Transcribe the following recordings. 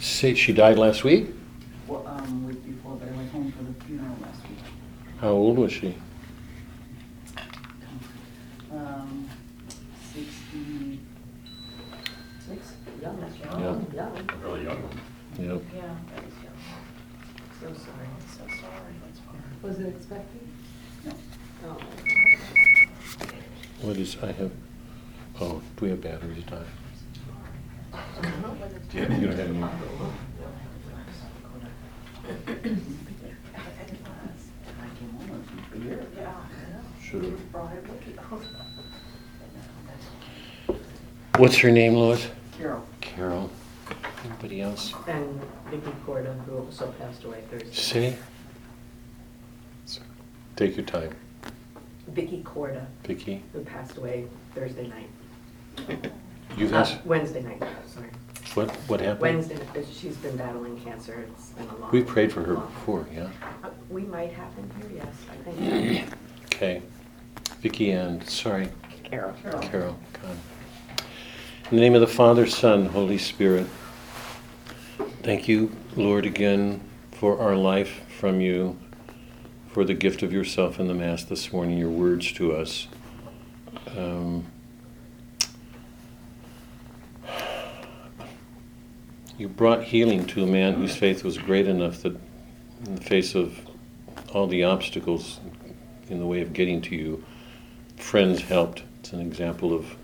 Say she died last week? Well, um, week before, but I went home for the funeral last week. How old was she? Um, sixty-six? Young, that's Yeah. young, young. Really young. Yep. Yeah, that was young. So sorry, so sorry. That's fine. Was it expected? No. Oh. What is, I have, oh, do we have batteries dying? Yeah, you don't have any. I came home a year ago. Should've. What's her name, Lois? Carol. Carol. Anybody else? And Vicky Corda, who also passed away Thursday. Say? Take your time. Vicky Corda, Vicky, who passed away Thursday night. you've Uh, asked, Wednesday night, sorry. what, what happened? Wednesday, uh, she's been battling cancer, it's been a long. We prayed for her long- before, yeah? Uh, We might have him here, yes, I think. Okay. Vicky and, sorry, Carol. Carol, God. In the name of the Father, Son, Holy Spirit, thank you, Lord, again for our life from you, for the gift of yourself in the Mass this morning, your words to us. Um, you brought healing to a man whose faith was great enough that, in the face of all the obstacles in the way of getting to you, friends helped. It's an example of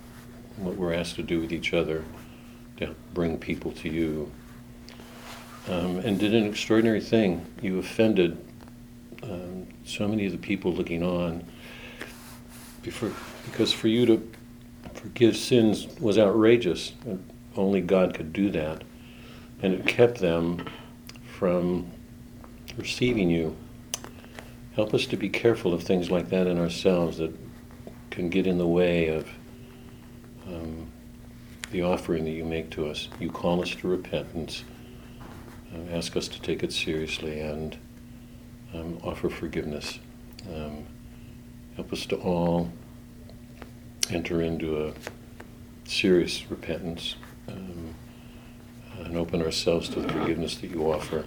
what we're asked to do with each other to bring people to you. Um, and did an extraordinary thing. You offended um, so many of the people looking on. Before, because for you to forgive sins was outrageous. Only God could do that. And it kept them from receiving you. Help us to be careful of things like that in ourselves that can get in the way of um, the offering that you make to us. You call us to repentance, uh, ask us to take it seriously, and um, offer forgiveness. Um, help us to all enter into a serious repentance um, and open ourselves to the forgiveness that you offer.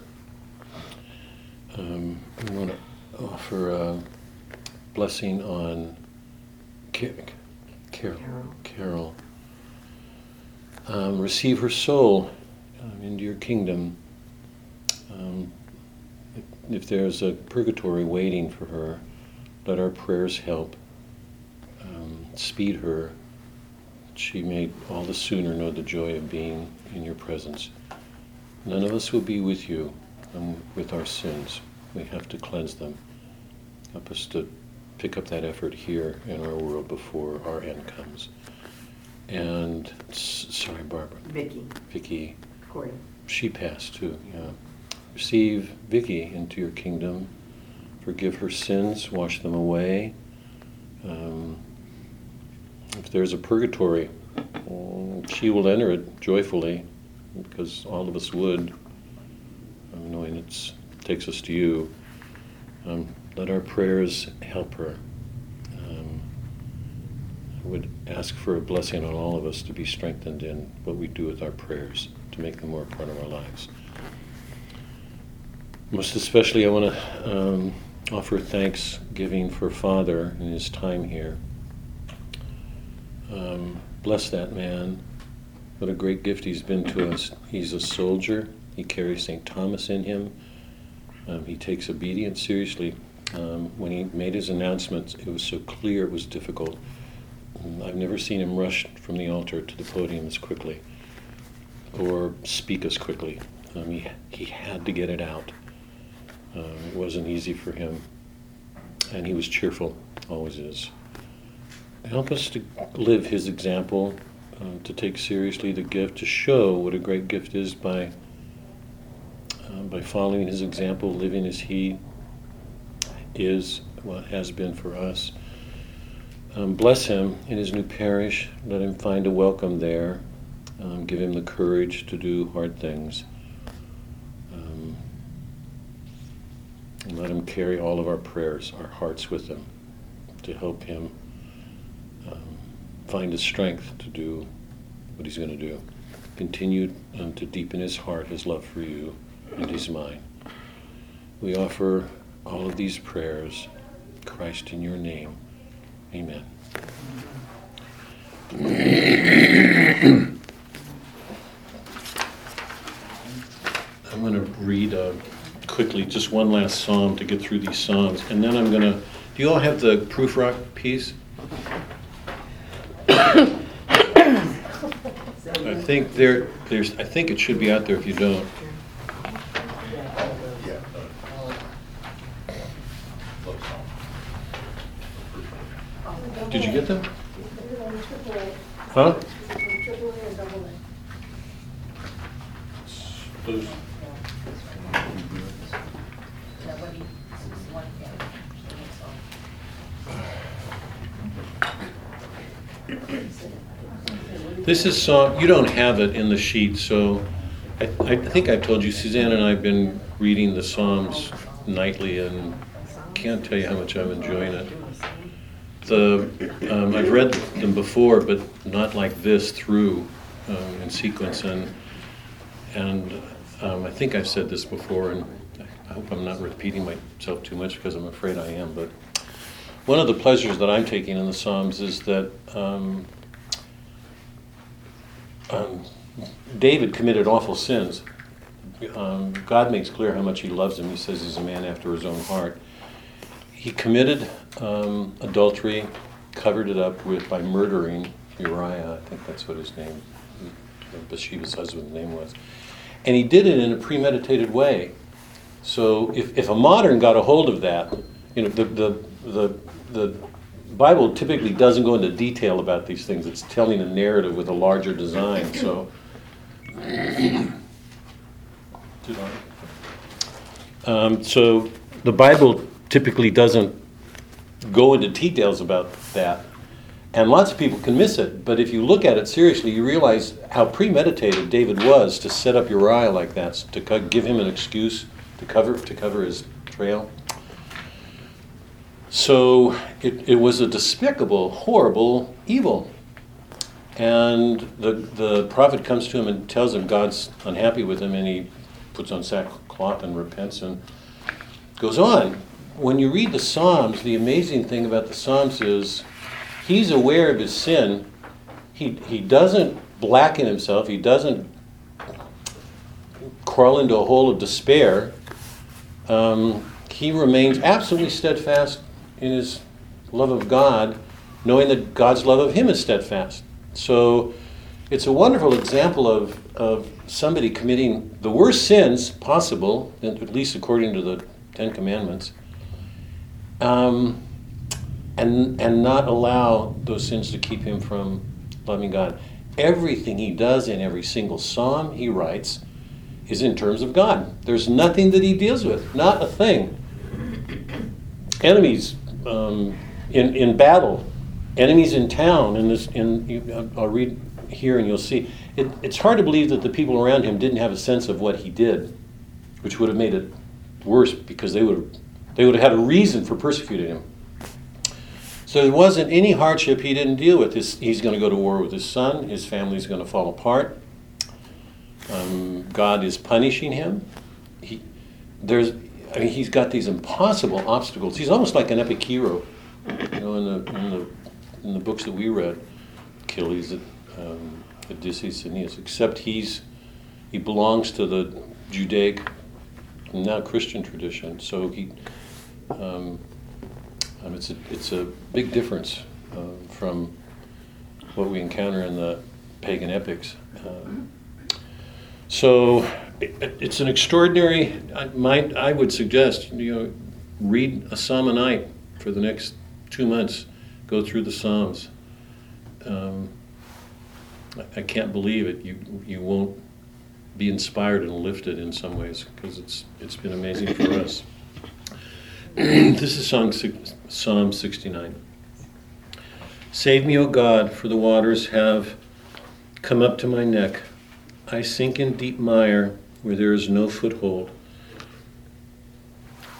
Um, we want to offer a blessing on Ca- Carol. Carol. Um, receive her soul um, into your kingdom. Um, if, if there's a purgatory waiting for her, let our prayers help. Um, speed her. She may all the sooner know the joy of being in your presence. None of us will be with you um, with our sins. We have to cleanse them. Help us to pick up that effort here in our world before our end comes. And sorry, Barbara, Vicky Vicky, Corda. she passed too. Yeah. Receive Vicky into your kingdom. Forgive her sins. Wash them away. Um, if there's a purgatory, she will enter it joyfully, because all of us would, knowing it takes us to you. Um, let our prayers help her. Um, I would ask for a blessing on all of us to be strengthened in what we do with our prayers, to make them more a part of our lives. Most especially, I want to um, offer thanksgiving for Father in his time here. Um, bless that man. What a great gift he's been to us. He's a soldier. He carries St. Thomas in him. Um, he takes obedience seriously. Um, when he made his announcements, it was so clear it was difficult. I've never seen him rush from the altar to the podium as quickly or speak as quickly. Um, he, he had to get it out. Um, it wasn't easy for him. And he was cheerful, always is. Help us to live his example, uh, to take seriously the gift, to show what a great gift is by, uh, by following his example, living as he is, what has been for us. Um, bless him in his new parish. Let him find a welcome there. Um, give him the courage to do hard things. Um, and let him carry all of our prayers, our hearts with him, to help him um, find the strength to do what He's going to do. Continue um, to deepen His heart, His love for you, and His mind. We offer all of these prayers, Christ, in your name. Amen. I'm going to read uh, quickly just one last psalm to get through these psalms, and then I'm going to. Do you all have the Prufrock piece? I think there, there's. I think it should be out there if you don't. Did you get them? Huh? Those. Nobody, one, yeah. This is Psalm, you don't have it in the sheet, so I, I think I've told you, Suzanne and I have been reading the Psalms nightly and can't tell you how much I'm enjoying it. The, um, I've read them before, but not like this through um, in sequence, and, and um, I think I've said this before, and I hope I'm not repeating myself too much because I'm afraid I am, but one of the pleasures that I'm taking in the Psalms is that um, um, David committed awful sins. Um, God makes clear how much he loves him. He says he's a man after his own heart. He committed um, adultery, covered it up with by murdering Uriah. I think that's what his name, Bathsheba's husband's name was. And he did it in a premeditated way. So if, if a modern got a hold of that, you know, the, the, the, the Bible typically doesn't go into detail about these things. It's telling a narrative with a larger design. So, um, so the Bible typically doesn't go into details about that, and lots of people can miss it. But if you look at it seriously, you realize how premeditated David was to set up Uriah like that, to co- give him an excuse to cover to cover his trail. So it, it was a despicable, horrible evil. And the, the prophet comes to him and tells him God's unhappy with him, and he puts on sackcloth and repents and goes on. When you read the Psalms, the amazing thing about the Psalms is he's aware of his sin. He, he doesn't blacken himself, he doesn't crawl into a hole of despair. Um, he remains absolutely steadfast in his love of God, knowing that God's love of him is steadfast. So it's a wonderful example of, of somebody committing the worst sins possible, at least according to the Ten Commandments, um, and, and not allow those sins to keep him from loving God. Everything he does in every single psalm he writes is in terms of God. There's nothing that he deals with, not a thing. Enemies um, in, in battle, enemies in town. In this, in you, I'll read here and you'll see. It, it's hard to believe that the people around him didn't have a sense of what he did, which would have made it worse because they would have, they would have had a reason for persecuting him. So there wasn't any hardship he didn't deal with. His, he's going to go to war with his son. His family's going to fall apart. Um, God is punishing him. He, there's, I mean, he's got these impossible obstacles. He's almost like an epic hero, you know, in the in the, in the books that we read, Achilles, um, Odysseus, Aeneas. Except he's he belongs to the Judaic, now Christian tradition. So he, um, um, it's a it's a big difference uh, from what we encounter in the pagan epics. Um, so it, it's an extraordinary. I, might, I would suggest you know read a psalm a night for the next two months. Go through the psalms. Um, I, I can't believe it. You you won't be inspired and lifted in some ways because it's it's been amazing for us. this is song, Psalm 69. Save me, O God, for the waters have come up to my neck. I sink in deep mire where there is no foothold.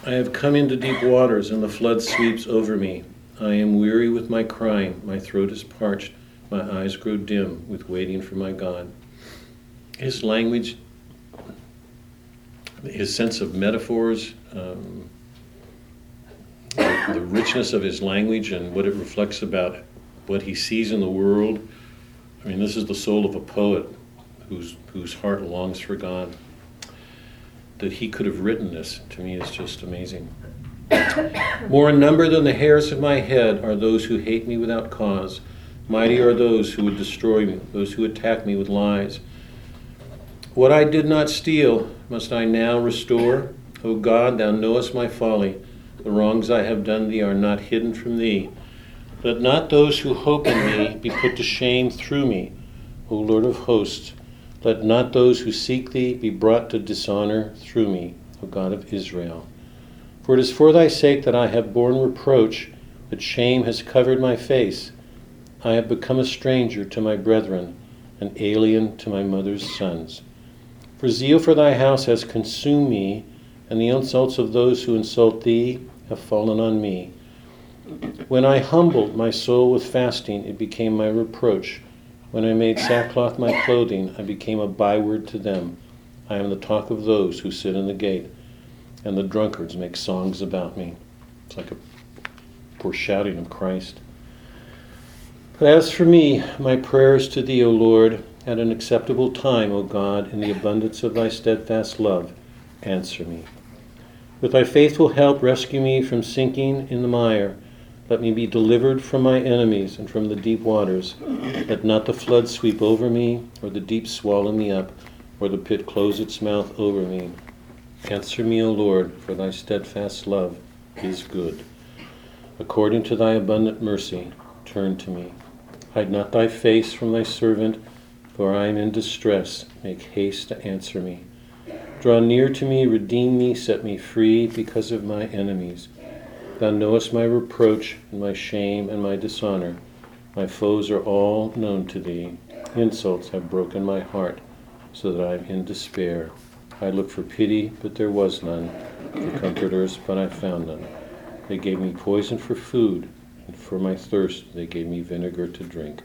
I have come into deep waters, and the flood sweeps over me. I am weary with my crying, my throat is parched My eyes grow dim with waiting for my God. His language, his sense of metaphors, um, the, the richness of his language and what it reflects about what he sees in the world. I mean, this is the soul of a poet whose, whose heart longs for God. That he could have written this, to me, is just amazing. More in number than the hairs of my head are those who hate me without cause. Mighty are those who would destroy me, those who attack me with lies. What I did not steal, must I now restore? O God, thou knowest my folly. The wrongs I have done thee are not hidden from thee. Let not those who hope in me be put to shame through me, O Lord of hosts. Let not those who seek thee be brought to dishonor through me, O God of Israel. For it is for thy sake that I have borne reproach, that shame has covered my face. I have become a stranger to my brethren, an alien to my mother's sons. For zeal for thy house has consumed me, and the insults of those who insult thee have fallen on me. When I humbled my soul with fasting, it became my reproach. When I made sackcloth my clothing, I became a byword to them. I am the talk of those who sit in the gate, and the drunkards make songs about me. It's like a foreshadowing of Christ. But as for me, my prayers to thee, O Lord, at an acceptable time, O God, in the abundance of thy steadfast love, answer me. With thy faithful help, rescue me from sinking in the mire. Let me be delivered from my enemies and from the deep waters. Let not the flood sweep over me, or the deep swallow me up, or the pit close its mouth over me. Answer me, O Lord, for thy steadfast love is good. According to thy abundant mercy, turn to me. Hide not thy face from thy servant, for I am in distress. Make haste to answer me. Draw near to me, redeem me, set me free because of my enemies. Thou knowest my reproach and my shame and my dishonor. My foes are all known to thee. Insults have broken my heart, so that I am in despair. I looked for pity, but there was none, for comforters, but I found none. They gave me poison for food, and for my thirst they gave me vinegar to drink.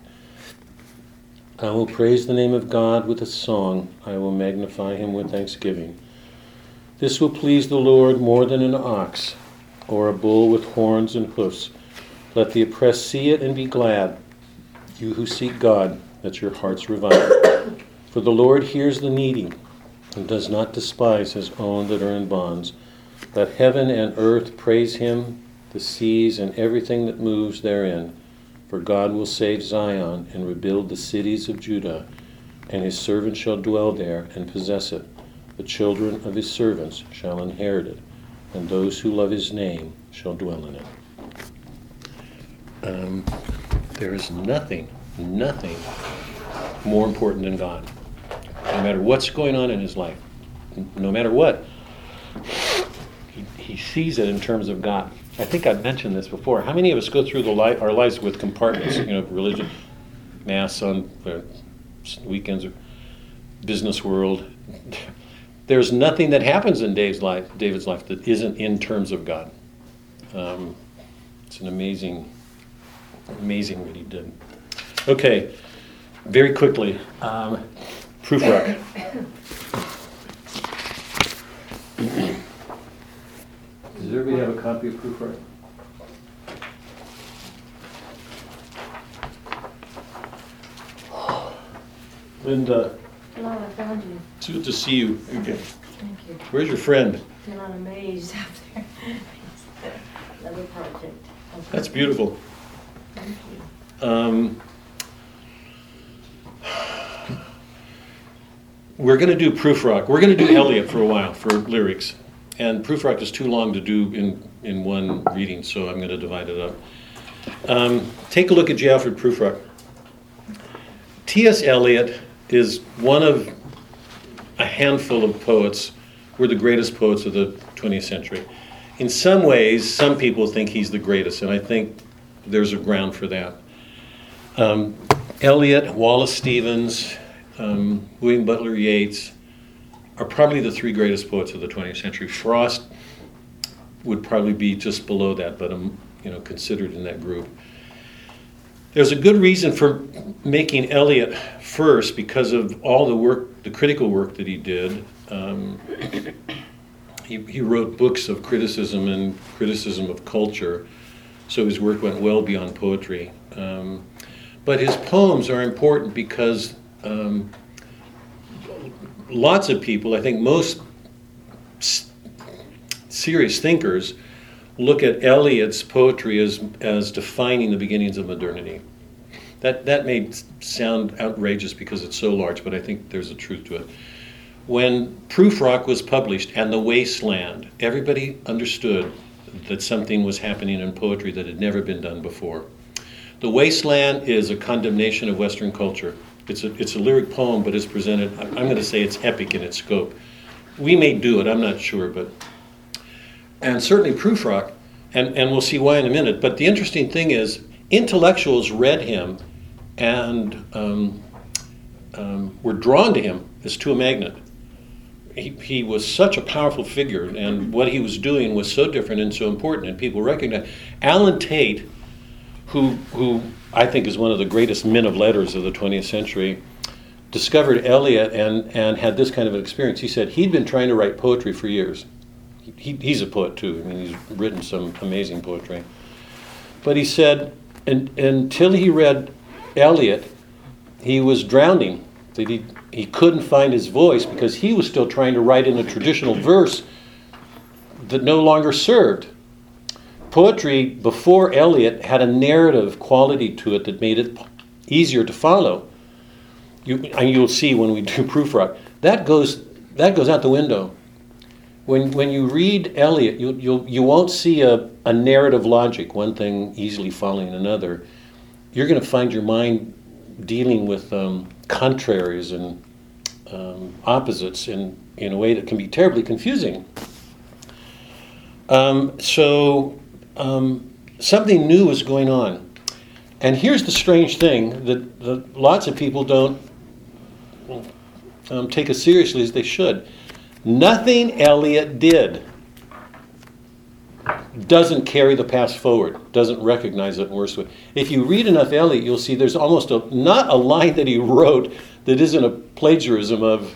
I will praise the name of God with a song. I will magnify him with thanksgiving. This will please the Lord more than an ox or a bull with horns and hoofs. Let the oppressed see it and be glad. You who seek God, let your hearts revive. For the Lord hears the needy and does not despise his own that are in bonds. Let heaven and earth praise him, the seas and everything that moves therein. For God will save Zion and rebuild the cities of Judah, and his servants shall dwell there and possess it. The children of his servants shall inherit it, and those who love his name shall dwell in it. Um, there is nothing, nothing more important than God. No matter what's going on in his life, no matter what, he, he sees it in terms of God. I think I've mentioned this before. How many of us go through the li- our lives with compartments? You know, religion, mass on uh, weekends, or business world. There's nothing that happens in Dave's life, David's life, that isn't in terms of God. Um, it's an amazing, amazing what he did. Okay, very quickly, um, Prufrock. Does everybody have a copy of Prufrock? Linda, Hello, I found you. it's good to see you again. Thank you. Where's your friend? Been on a maze out there. Another project. Okay. That's beautiful. Thank you. Um, we're going to do Prufrock. We're going to do Eliot for a while for lyrics, and Prufrock is too long to do in in one reading, so I'm going to divide it up. Um, take a look at J. Alfred Prufrock. T.S. Eliot is one of a handful of poets who are the greatest poets of the 20th century. In some ways, some people think he's the greatest, and I think there's a ground for that. Um, Eliot, Wallace Stevens, um, William Butler Yeats are probably the three greatest poets of the 20th century. Frost would probably be just below that, but um, you know, considered in that group. there's a good reason for making Eliot first because of all the work, the critical work that he did. Um, he, he wrote books of criticism and criticism of culture, so his work went well beyond poetry. Um, but his poems are important because um, lots of people, I think most serious thinkers, look at Eliot's poetry as, as defining the beginnings of modernity. That, that may sound outrageous because it's so large, but I think there's a truth to it. When Prufrock was published and The Wasteland, everybody understood that something was happening in poetry that had never been done before. The Wasteland is a condemnation of Western culture. It's a, it's a lyric poem, but it's presented, I'm going to say it's epic in its scope. We may do it, I'm not sure, but. And certainly Prufrock, and, and we'll see why in a minute. But the interesting thing is, intellectuals read him and um, um, were drawn to him as to a magnet. He, he was such a powerful figure, and what he was doing was so different and so important, and people recognized. Allen Tate, who, who I think is one of the greatest men of letters of the 20th century, discovered Eliot and, and had this kind of an experience. He said he'd been trying to write poetry for years. He, he's a poet too. I mean, he's written some amazing poetry. But he said, and, until he read Eliot, he was drowning. That he, he couldn't find his voice because he was still trying to write in a traditional verse that no longer served. Poetry before Eliot had a narrative quality to it that made it easier to follow. You, and you'll see when we do Prufrock. That goes, that goes out the window. When, when you read Eliot, you, you'll, you won't see a, a narrative logic, one thing easily following another. You're going to find your mind dealing with um, contraries and um, opposites in, in a way that can be terribly confusing. Um, so um, something new is going on. And here's the strange thing that, that lots of people don't um, take as seriously as they should. Nothing Eliot did doesn't carry the past forward, doesn't recognize it in worse way. If you read enough Eliot, you'll see there's almost a, not a line that he wrote that isn't a plagiarism of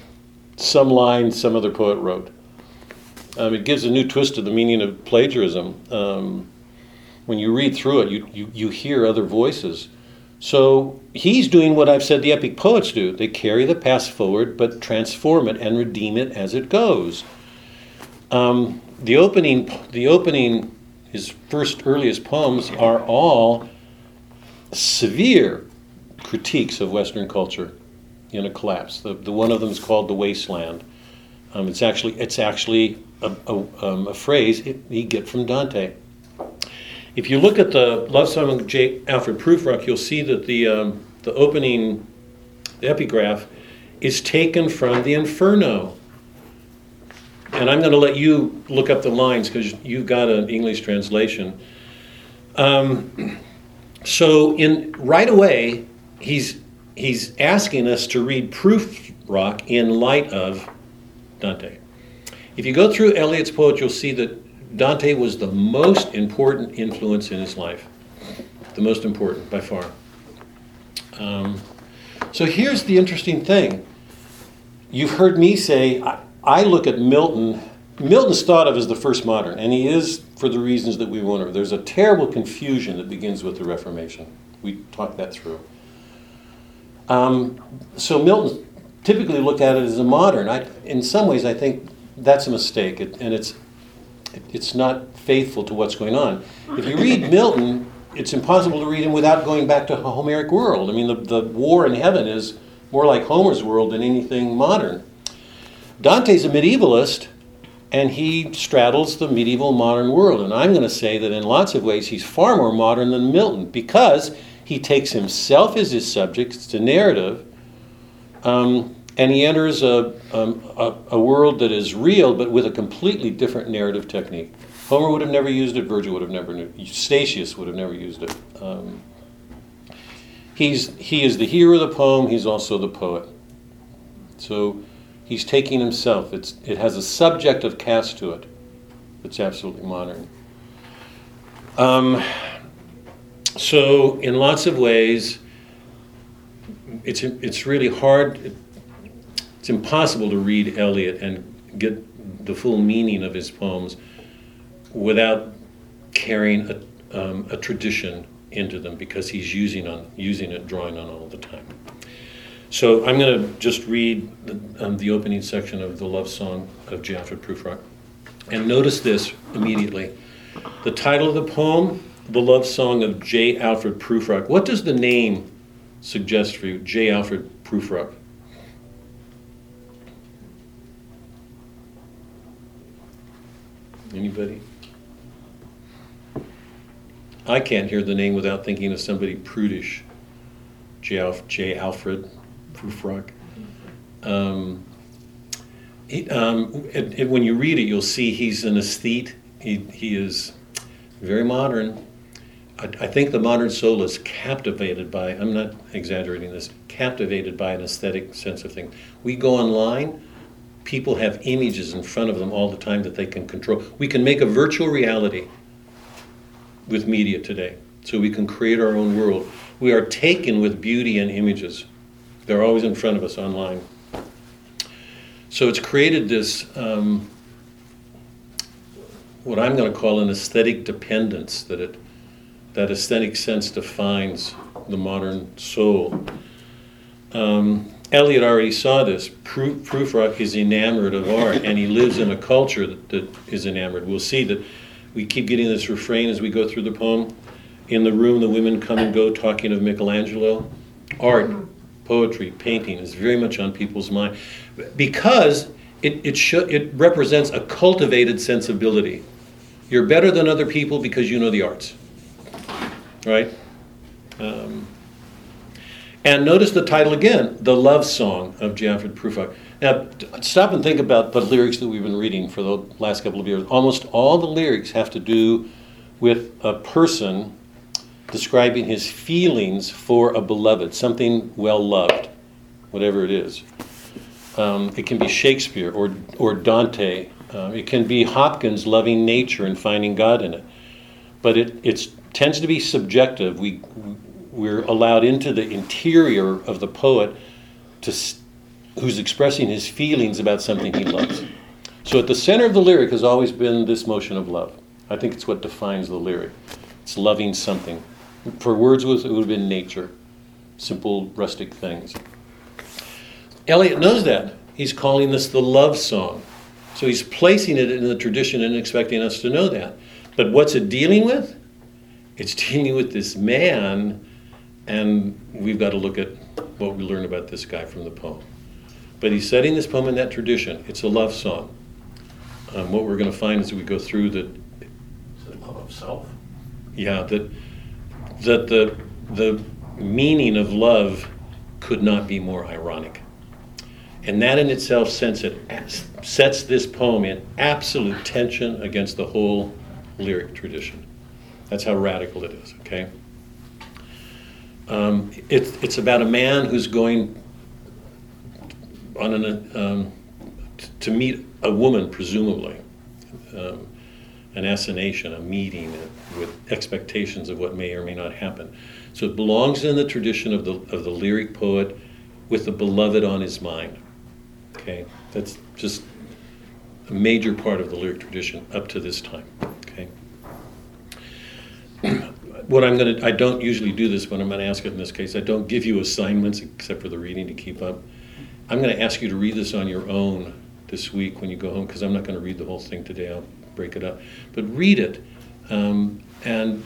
some line some other poet wrote. Um, it gives a new twist to the meaning of plagiarism. Um, when you read through it, you, you, you hear other voices. So he's doing what I've said the epic poets do. They carry the past forward, but transform it and redeem it as it goes. Um, the opening, the opening, his first earliest poems are all severe critiques of Western culture in a collapse. The, the one of them is called "The Wasteland." Um, it's actually it's actually a, a, um, a phrase he get from Dante. If you look at the Love Song of J. Alfred Prufrock, you'll see that the um, the opening epigraph is taken from the Inferno. And I'm going to let you look up the lines because you've got an English translation. Um, so in right away, he's he's asking us to read Prufrock in light of Dante. If you go through Eliot's poetry, you'll see that Dante was the most important influence in his life, the most important by far. Um, so here's the interesting thing. You've heard me say, I, I look at Milton. Milton's thought of as the first modern, and he is for the reasons that we wonder. There's a terrible confusion that begins with the Reformation. We talked that through. Um, so Milton typically looked at it as a modern. I, in some ways, I think that's a mistake, it, and it's it, it's not faithful to what's going on. If you read Milton, it's impossible to read him without going back to a Homeric world. I mean, the, the war in heaven is more like Homer's world than anything modern. Dante's a medievalist, and he straddles the medieval modern world. And I'm going to say that in lots of ways he's far more modern than Milton because he takes himself as his subject, it's a narrative, um, and he enters a, a, a, world that is real but with a completely different narrative technique. Homer would have never used it, Virgil would have never, Statius would have never used it. Um, he's, he is the hero of the poem, he's also the poet. So he's taking himself. It's, it has a subjective cast to it. It's absolutely modern. Um, so, in lots of ways, it's, it's really hard, it's impossible to read Eliot and get the full meaning of his poems without carrying a, um, a tradition into them because he's using, on, using it, drawing on all the time. So I'm going to just read the, um, the opening section of the love song of J. Alfred Prufrock. And notice this immediately. The title of the poem, The Love Song of J. Alfred Prufrock. What does the name suggest for you, J. Alfred Prufrock? Anybody? I can't hear the name without thinking of somebody prudish. J. Alf- J. Alfred Prufrock. Um, um, and, and when you read it, you'll see he's an aesthete. He, he is very modern. I, I think the modern soul is captivated by, I'm not exaggerating this, captivated by an aesthetic sense of things. We go online, people have images in front of them all the time that they can control. We can make a virtual reality with media today, so we can create our own world. We are taken with beauty and images. They're always in front of us online. So it's created this, um, what I'm going to call an aesthetic dependence, that it, that aesthetic sense defines the modern soul. Um, Eliot already saw this. Prufrock is enamored of art, and he lives in a culture that, that is enamored. We'll see that we keep getting this refrain as we go through the poem. In the room, the women come and go talking of Michelangelo. Art, poetry, painting is very much on people's mind because it, it, it represents a cultivated sensibility. You're better than other people because you know the arts, right? Um, and notice the title again, The Love Song of J. Alfred Prufrock. Now, stop and think about the lyrics that we've been reading for the last couple of years. Almost all the lyrics have to do with a person describing his feelings for a beloved, something well loved, whatever it is. Um, it can be Shakespeare or, or Dante. Uh, it can be Hopkins loving nature and finding God in it. But it it's, tends to be subjective. We, we're allowed into the interior of the poet to, who's expressing his feelings about something he loves. So at the center of the lyric has always been this motion of love. I think it's what defines the lyric. It's loving something. For Wordsworth, it would have been nature, simple, rustic things. Eliot knows that. He's calling this the love song. So he's placing it in the tradition and expecting us to know that. But what's it dealing with? It's dealing with this man, and we've got to look at what we learn about this guy from the poem. But he's setting this poem in that tradition. It's a love song. Um, what we're going to find as we go through that. Is it love of self? Yeah, that that the the meaning of love could not be more ironic. And that in itself sets, it, sets this poem in absolute tension against the whole lyric tradition. That's how radical it is, okay? Um, it, it's about a man who's going on an, um, t- to meet a woman, presumably. Um, an assignation, a meeting with expectations of what may or may not happen. So it belongs in the tradition of the, of the lyric poet with the beloved on his mind. Okay, that's just a major part of the lyric tradition up to this time. What I'm going to, I don't usually do this, but I'm going to ask it in this case. I don't give you assignments except for the reading to keep up. I'm going to ask you to read this on your own this week when you go home because I'm not going to read the whole thing today. I'll break it up. But read it um, and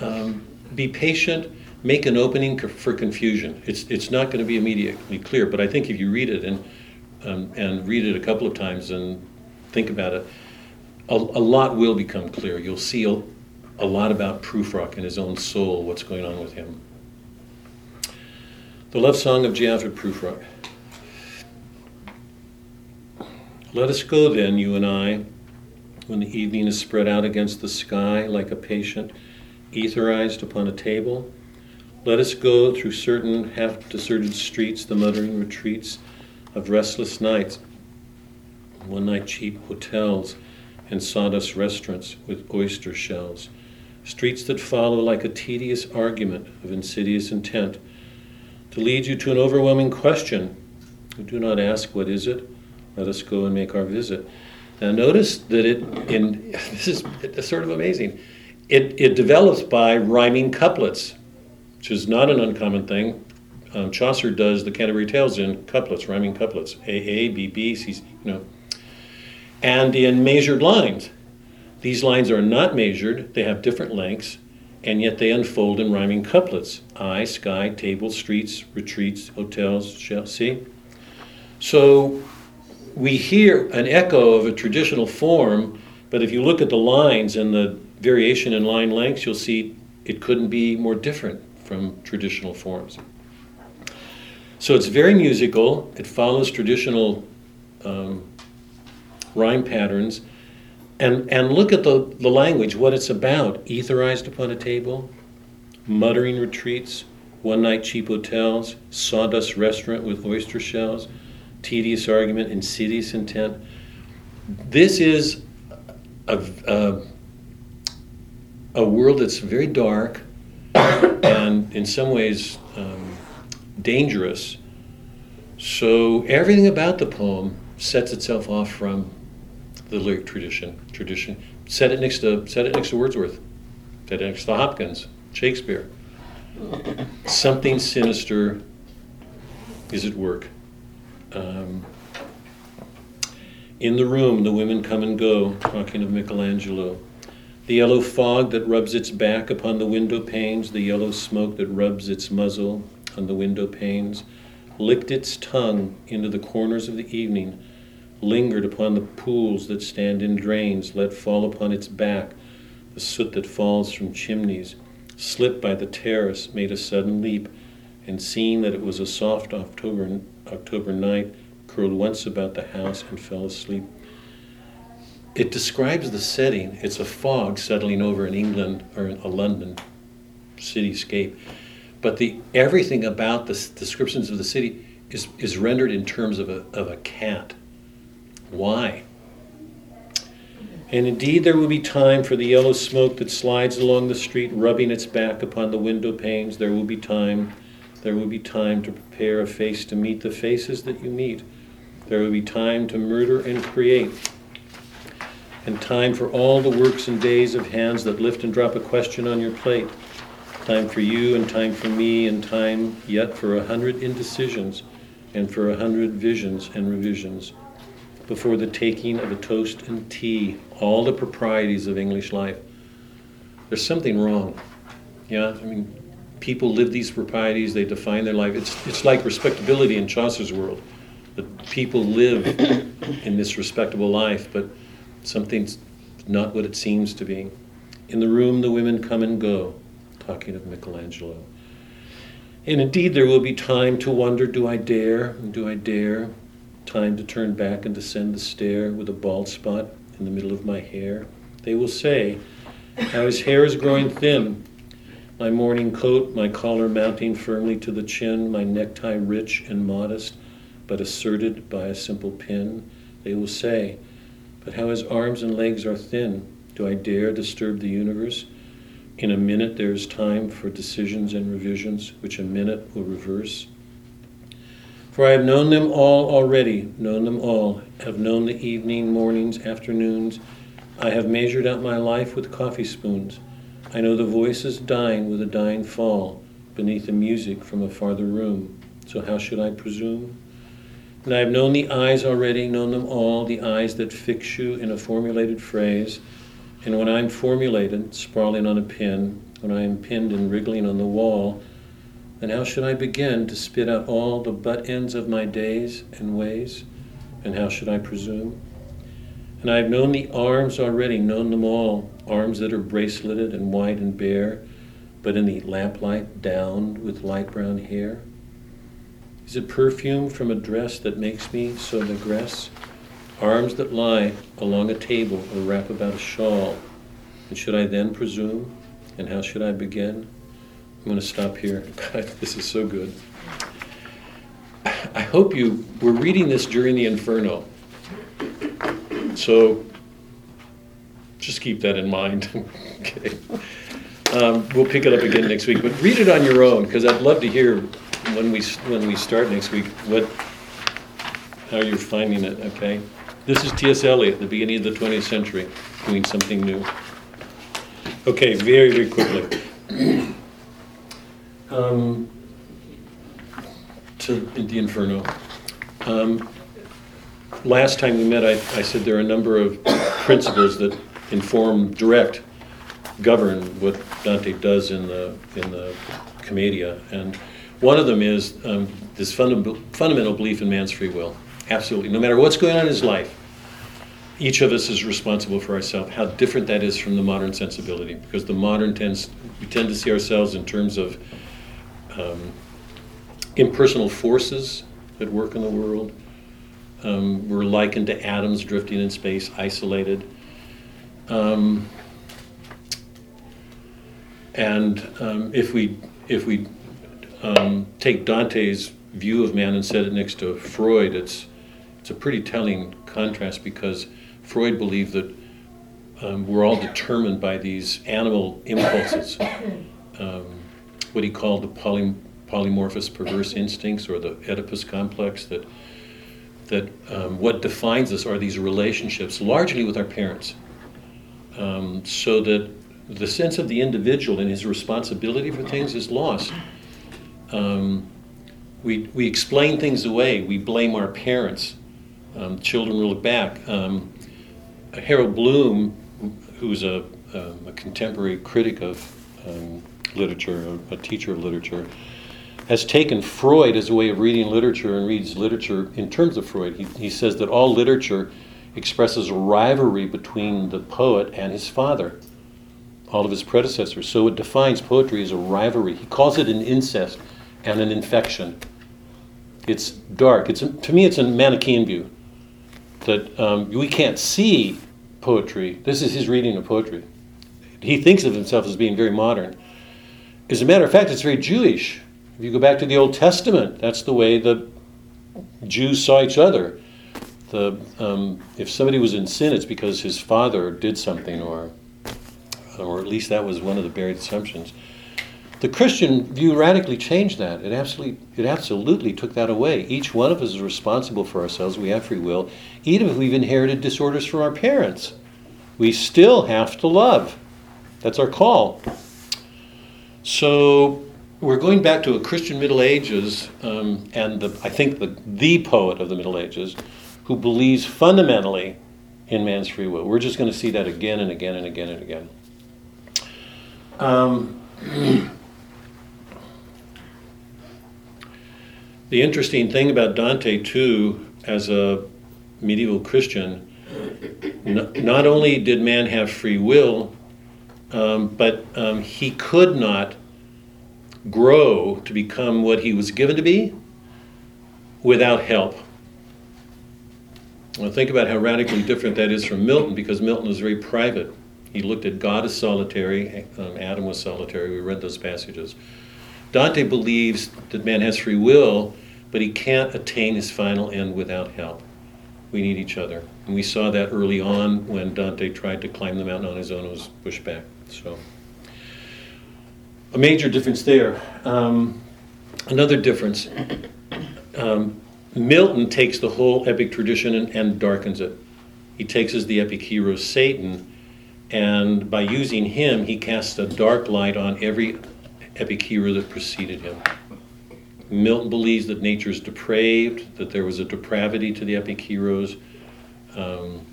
um, be patient. Make an opening for confusion. It's, it's not going to be immediately clear, but I think if you read it and, um, and read it a couple of times and think about it, a, a lot will become clear. You'll see a, lot about Prufrock and his own soul, what's going on with him. The Love Song of J. Prufrock. Let us go then, you and I, when the evening is spread out against the sky like a patient etherized upon a table. Let us go through certain half deserted streets, the muttering retreats of restless nights, one night cheap hotels and sawdust restaurants with oyster shells, streets that follow like a tedious argument of insidious intent, to lead you to an overwhelming question. Do not ask, What is it? Let us go and make our visit. Now, notice that it, in this is sort of amazing. It, it develops by rhyming couplets, which is not an uncommon thing. Um, Chaucer does the Canterbury Tales in couplets, rhyming couplets, A, A, B, B, C, you know, and in measured lines. These lines are not measured, they have different lengths, and yet they unfold in rhyming couplets. I, sky, table, streets, retreats, hotels, shall see. So we hear an echo of a traditional form, but if you look at the lines and the variation in line lengths, you'll see it couldn't be more different from traditional forms. So it's very musical, it follows traditional um, rhyme patterns. And, and look at the, the language, what it's about. Etherized upon a table, muttering retreats, one night cheap hotels, sawdust restaurant with oyster shells, tedious argument, insidious intent. This is a, a, a world that's very dark and in some ways um, dangerous. So everything about the poem sets itself off from the lyric tradition. Tradition. Set it next to set it next to Wordsworth. Set it next to Hopkins, Shakespeare. Something sinister is at work. Um, in the room, the women come and go, talking of Michelangelo. The yellow fog that rubs its back upon the window panes, the yellow smoke that rubs its muzzle on the window panes, licked its tongue into the corners of the evening lingered upon the pools that stand in drains, let fall upon its back the soot that falls from chimneys, slipped by the terrace, made a sudden leap, and seeing that it was a soft October, October night, curled once about the house and fell asleep. It describes the setting. It's a fog settling over in England or a London cityscape. But the everything about the descriptions of the city is, is rendered in terms of a, of a cat why? And indeed, there will be time for the yellow smoke that slides along the street, rubbing its back upon the window panes. There will be time. There will be time to prepare a face to meet the faces that you meet. There will be time to murder and create. And time for all the works and days of hands that lift and drop a question on your plate. Time for you and time for me, and time yet for a hundred indecisions and for a hundred visions and revisions before the taking of a toast and tea, all the proprieties of English life. There's something wrong. Yeah, I mean, people live these proprieties, they define their life. It's, it's like respectability in Chaucer's world. That people live in this respectable life, but something's not what it seems to be. In the room, the women come and go, talking of Michelangelo. And indeed, there will be time to wonder do I dare? Do I dare? Time to turn back and descend the stair with a bald spot in the middle of my hair. They will say, How his hair is growing thin. My morning coat, my collar mounting firmly to the chin, my necktie rich and modest, but asserted by a simple pin. They will say, But how his arms and legs are thin. Do I dare disturb the universe? In a minute, there is time for decisions and revisions, which a minute will reverse. For I have known them all already, known them all, have known the evening, mornings, afternoons. I have measured out my life with coffee spoons. I know the voices dying with a dying fall beneath the music from a farther room. So how should I presume? And I have known the eyes already, known them all, the eyes that fix you in a formulated phrase. And when I'm formulated, sprawling on a pin, when I am pinned and wriggling on the wall, and how should I begin to spit out all the butt ends of my days and ways? And how should I presume? And I have known the arms already, known them all, arms that are braceleted and white and bare, but in the lamplight downed with light brown hair. Is it perfume from a dress that makes me so digress? Arms that lie along a table or wrap about a shawl. And should I then presume? And how should I begin? I'm going to stop here. This is so good. I hope you were reading this during the inferno. So just keep that in mind. okay. Um, we'll pick it up again next week, but read it on your own, because I'd love to hear when we, when we start next week, what, how you're finding it, okay? This is T.S. Eliot, the beginning of the twentieth century, doing something new. Okay, very, very quickly. Um, To the Inferno. Um, Last time we met, I, I said there are a number of principles that inform, direct, govern what Dante does in the, in the Commedia. And one of them is um, this fundamental, fundamental belief in man's free will. Absolutely. No matter what's going on in his life, each of us is responsible for ourselves. How different that is from the modern sensibility, because the modern tends, we tend to see ourselves in terms of um, impersonal forces that work in the world. Um, we're likened to atoms drifting in space, isolated. Um, and um, if we if we um, take Dante's view of man and set it next to Freud, it's it's a pretty telling contrast because Freud believed that um, we're all determined by these animal impulses, um, what he called the poly, polymorphous perverse instincts or the Oedipus complex that that um, what defines us are these relationships, largely with our parents. Um, so that the sense of the individual and his responsibility for things is lost. Um, we, we explain things away, we blame our parents. Um, children will look back. Um, Harold Bloom, who's a, um, a contemporary critic of literature, a, a teacher of literature, has taken Freud as a way of reading literature and reads literature in terms of Freud. He, he says that all literature expresses rivalry between the poet and his father, all of his predecessors. So it defines poetry as a rivalry. He calls it an incest and an infection. It's dark. It's to me, it's a Manichaean view that um, we can't see poetry. This is his reading of poetry. He thinks of himself as being very modern. As a matter of fact, it's very Jewish. If you go back to the Old Testament, that's the way the Jews saw each other. The, um, if somebody was in sin, it's because his father did something, or, or at least that was one of the buried assumptions. The Christian view radically changed that. It absolutely, it absolutely took that away. Each one of us is responsible for ourselves. We have free will, even if we've inherited disorders from our parents. We still have to love. That's our call. So we're going back to a Christian Middle Ages, um, and the, I think the, the poet of the Middle Ages, who believes fundamentally in man's free will. We're just going to see that again and again and again and again. Um, the interesting thing about Dante, too, as a medieval Christian, not only did man have free will, um, but um, he could not grow to become what he was given to be without help. Well, think about how radically different that is from Milton, because Milton was very private. He looked at God as solitary, um, Adam was solitary. We read those passages. Dante believes that man has free will, but he can't attain his final end without help. We need each other. And we saw that early on when Dante tried to climb the mountain on his own and was pushed back. So, a major difference there. Um, another difference um, Milton takes the whole epic tradition and, and darkens it. He takes as the epic hero Satan, and by using him, he casts a dark light on every epic hero that preceded him. Milton believes that nature is depraved, that there was a depravity to the epic heroes. Um,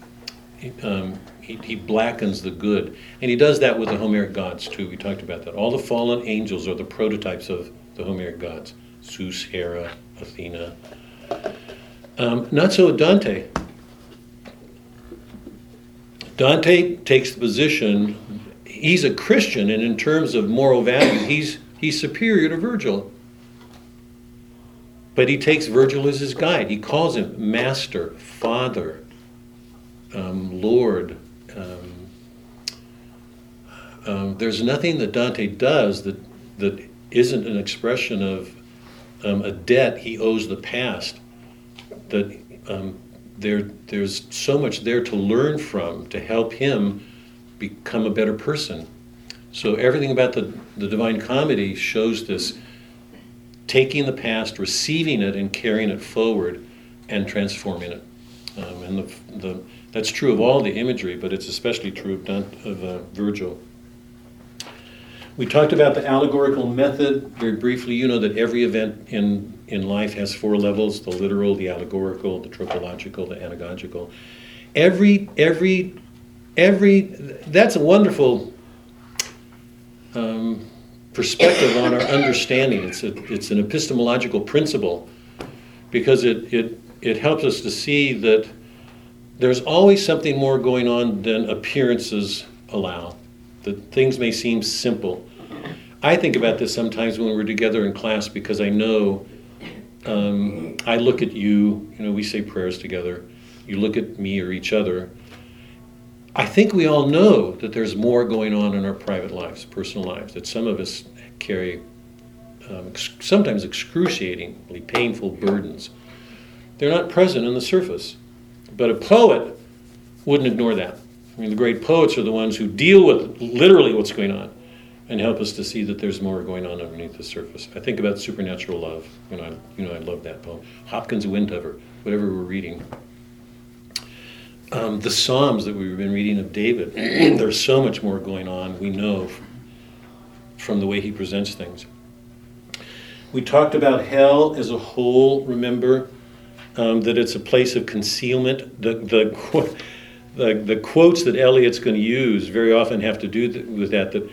um, he, he, blackens the good. And he does that with the Homeric gods, too. We talked about that. All the fallen angels are the prototypes of the Homeric gods Zeus, Hera, Athena. Um, not so with Dante. Dante takes the position, he's a Christian, and in terms of moral value, he's, he's superior to Virgil. But he takes Virgil as his guide. He calls him Master, Father, um, Lord. Um, there's nothing that Dante does that, that isn't an expression of um, a debt he owes the past. That um, there, there's so much there to learn from to help him become a better person. So everything about the, the Divine Comedy shows this taking the past, receiving it, and carrying it forward and transforming it. Um, and the, the, that's true of all the imagery, but it's especially true of, Dante, of uh, Virgil. We talked about the allegorical method very briefly. You know that every event in, in life has four levels the literal, the allegorical, the tropological, the anagogical. Every, every, every, that's a wonderful um, perspective on our understanding. It's, a, it's an epistemological principle because it, it, it helps us to see that there's always something more going on than appearances allow. That things may seem simple. I think about this sometimes when we're together in class because I know um, I look at you, you know, we say prayers together, you look at me or each other. I think we all know that there's more going on in our private lives, personal lives, that some of us carry um, ex- sometimes excruciatingly painful burdens. They're not present on the surface. But a poet wouldn't ignore that. I mean, the great poets are the ones who deal with literally what's going on and help us to see that there's more going on underneath the surface. I think about supernatural love. You know, I, you know, I love that poem. Hopkins Windhover, whatever we're reading. Um, the Psalms that we've been reading of David, there's so much more going on, we know from the way he presents things. We talked about hell as a whole, remember? Um, that it's a place of concealment. The, the, the, the quotes that Eliot's going to use very often have to do th- with that. That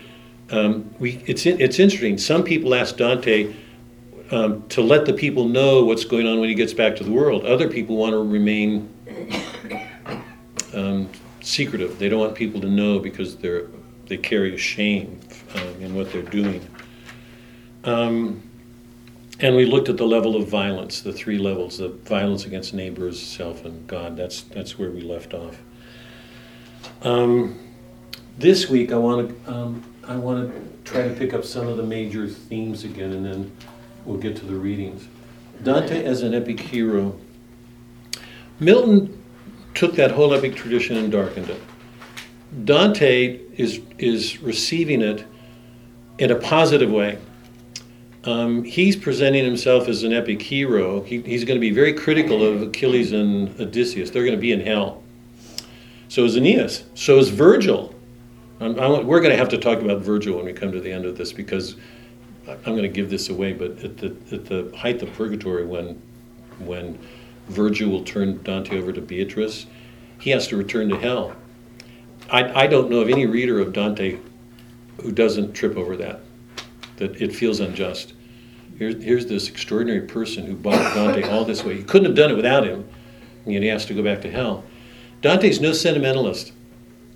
um, we, it's, it's interesting. Some people ask Dante um, to let the people know what's going on when he gets back to the world. Other people want to remain um, secretive. They don't want people to know because they're, they carry a shame um, in what they're doing. Um, and we looked at the level of violence, the three levels: the violence against neighbors, self, and God. That's that's where we left off. Um, this week, I want to um, I want to try to pick up some of the major themes again, and then we'll get to the readings. Dante as an epic hero. Milton took that whole epic tradition and darkened it. Dante is is receiving it in a positive way. Um, he's presenting himself as an epic hero. He, he's going to be very critical of Achilles and Odysseus. They're going to be in hell. So is Aeneas. So is Virgil. Um, I want, we're going to have to talk about Virgil when we come to the end of this because I'm going to give this away. But at the, at the height of purgatory, when, when Virgil will turn Dante over to Beatrice, he has to return to hell. I, I don't know of any reader of Dante who doesn't trip over that that it feels unjust. Here's, here's this extraordinary person who bought Dante all this way. He couldn't have done it without him, and he has to go back to hell. Dante's no sentimentalist.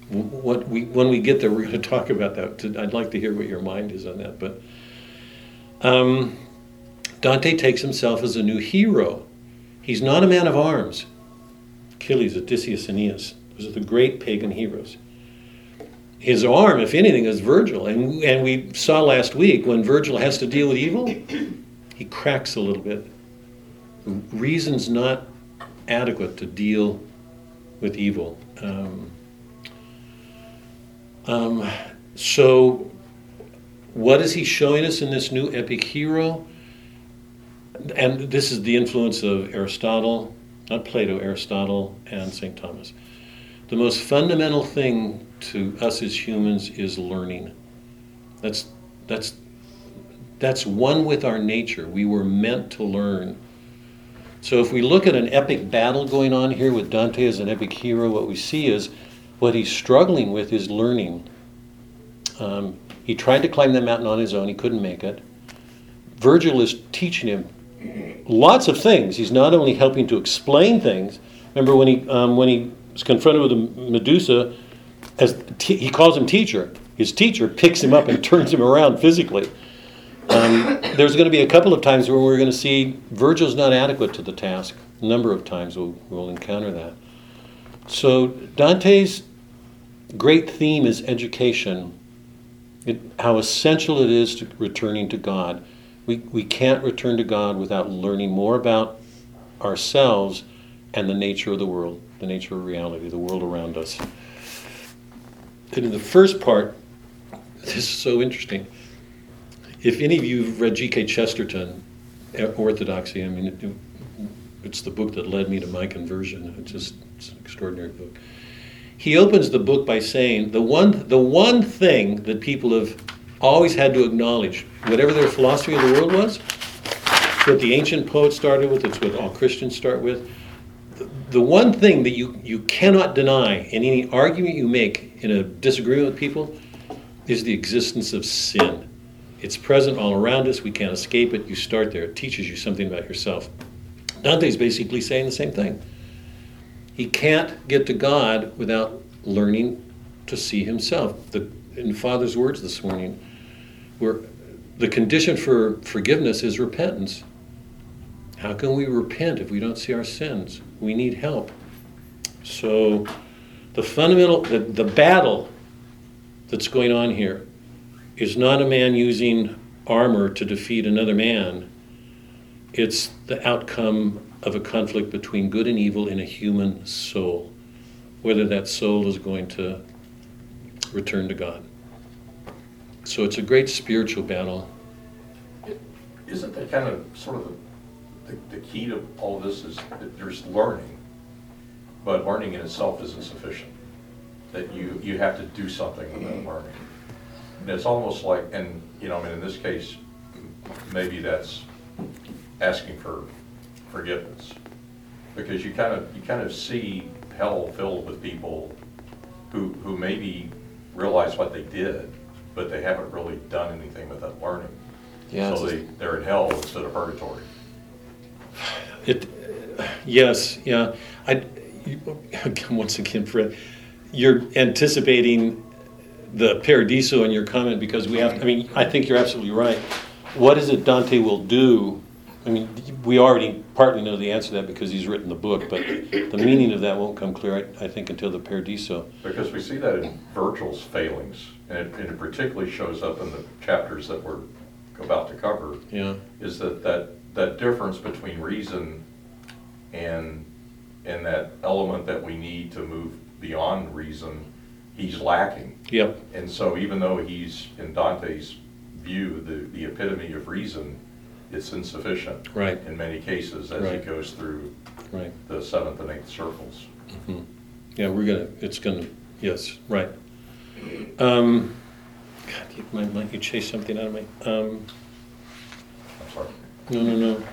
What we, when we get there, we're going to talk about that. I'd like to hear what your mind is on that. But um, Dante takes himself as a new hero. He's not a man of arms. Achilles, Odysseus, Aeneas. Those are the great pagan heroes his arm, if anything, is Virgil. And, and we saw last week when Virgil has to deal with evil, he cracks a little bit. Reason's not adequate to deal with evil. Um, um, so, what is he showing us in this new epic hero? And this is the influence of Aristotle, not Plato, Aristotle, and St. Thomas. The most fundamental thing to us as humans is learning. That's that's that's one with our nature. We were meant to learn. So if we look at an epic battle going on here with Dante as an epic hero, what we see is what he's struggling with is learning. Um, he tried to climb the mountain on his own. He couldn't make it. Virgil is teaching him lots of things. He's not only helping to explain things. Remember when he um, when he was confronted with Medusa, as t- he calls him teacher. His teacher picks him up and turns him around physically. Um, there's going to be a couple of times where we're going to see Virgil's not adequate to the task. A number of times we'll, we'll encounter that. So Dante's great theme is education. It, how essential it is to returning to God. We, we can't return to God without learning more about ourselves and the nature of the world, the nature of reality, the world around us. And in the first part, this is so interesting. If any of you have read G.K. Chesterton, uh, Orthodoxy, I mean, it, it's the book that led me to my conversion. It's just it's an extraordinary book. He opens the book by saying the one the one thing that people have always had to acknowledge, whatever their philosophy of the world was, what the ancient poets started with, it's what all Christians start with. The, the one thing that you, you cannot deny in any argument you make in a disagreement with people is the existence of sin. It's present all around us, we can't escape it. You start there, it teaches you something about yourself. Dante's basically saying the same thing. He can't get to God without learning to see himself. The, in Father's words this morning, where the condition for forgiveness is repentance. How can we repent if we don't see our sins? We need help. So, the fundamental, the, the battle that's going on here is not a man using armor to defeat another man. It's the outcome of a conflict between good and evil in a human soul, whether that soul is going to return to God. So it's a great spiritual battle. Isn't that kind of sort of the, the, the key to all this is that there's learning, but learning in itself isn't sufficient. That you, you have to do something with that learning. And it's almost like, and, you know, I mean, in this case, maybe that's asking for forgiveness. Because you kind of, you kind of see hell filled with people who, who maybe realize what they did, but they haven't really done anything with that learning. Yeah, So it's- they, they're in hell instead of purgatory. It, yes, yeah. I, you- once again, Fred, you're anticipating the paradiso in your comment because we have, I mean, I think you're absolutely right. What is it Dante will do? I mean, we already partly know the answer to that because he's written the book, but the meaning of that won't come clear, I, I think, until the paradiso. Because we see that in Virgil's failings, and it, and it particularly shows up in the chapters that we're about to cover, Yeah, is that, that, that difference between reason and, and that element that we need to move beyond reason, he's lacking. yep, And so even though he's, in Dante's view, the, the epitome of reason, it's insufficient. Right. In many cases, as he Right. goes through right. the seventh and eighth circles. Mhm. Yeah, we're gonna, it's gonna, yes, right. Um, God, you might let you chase something out of me. Um, I'm sorry. no, no, no.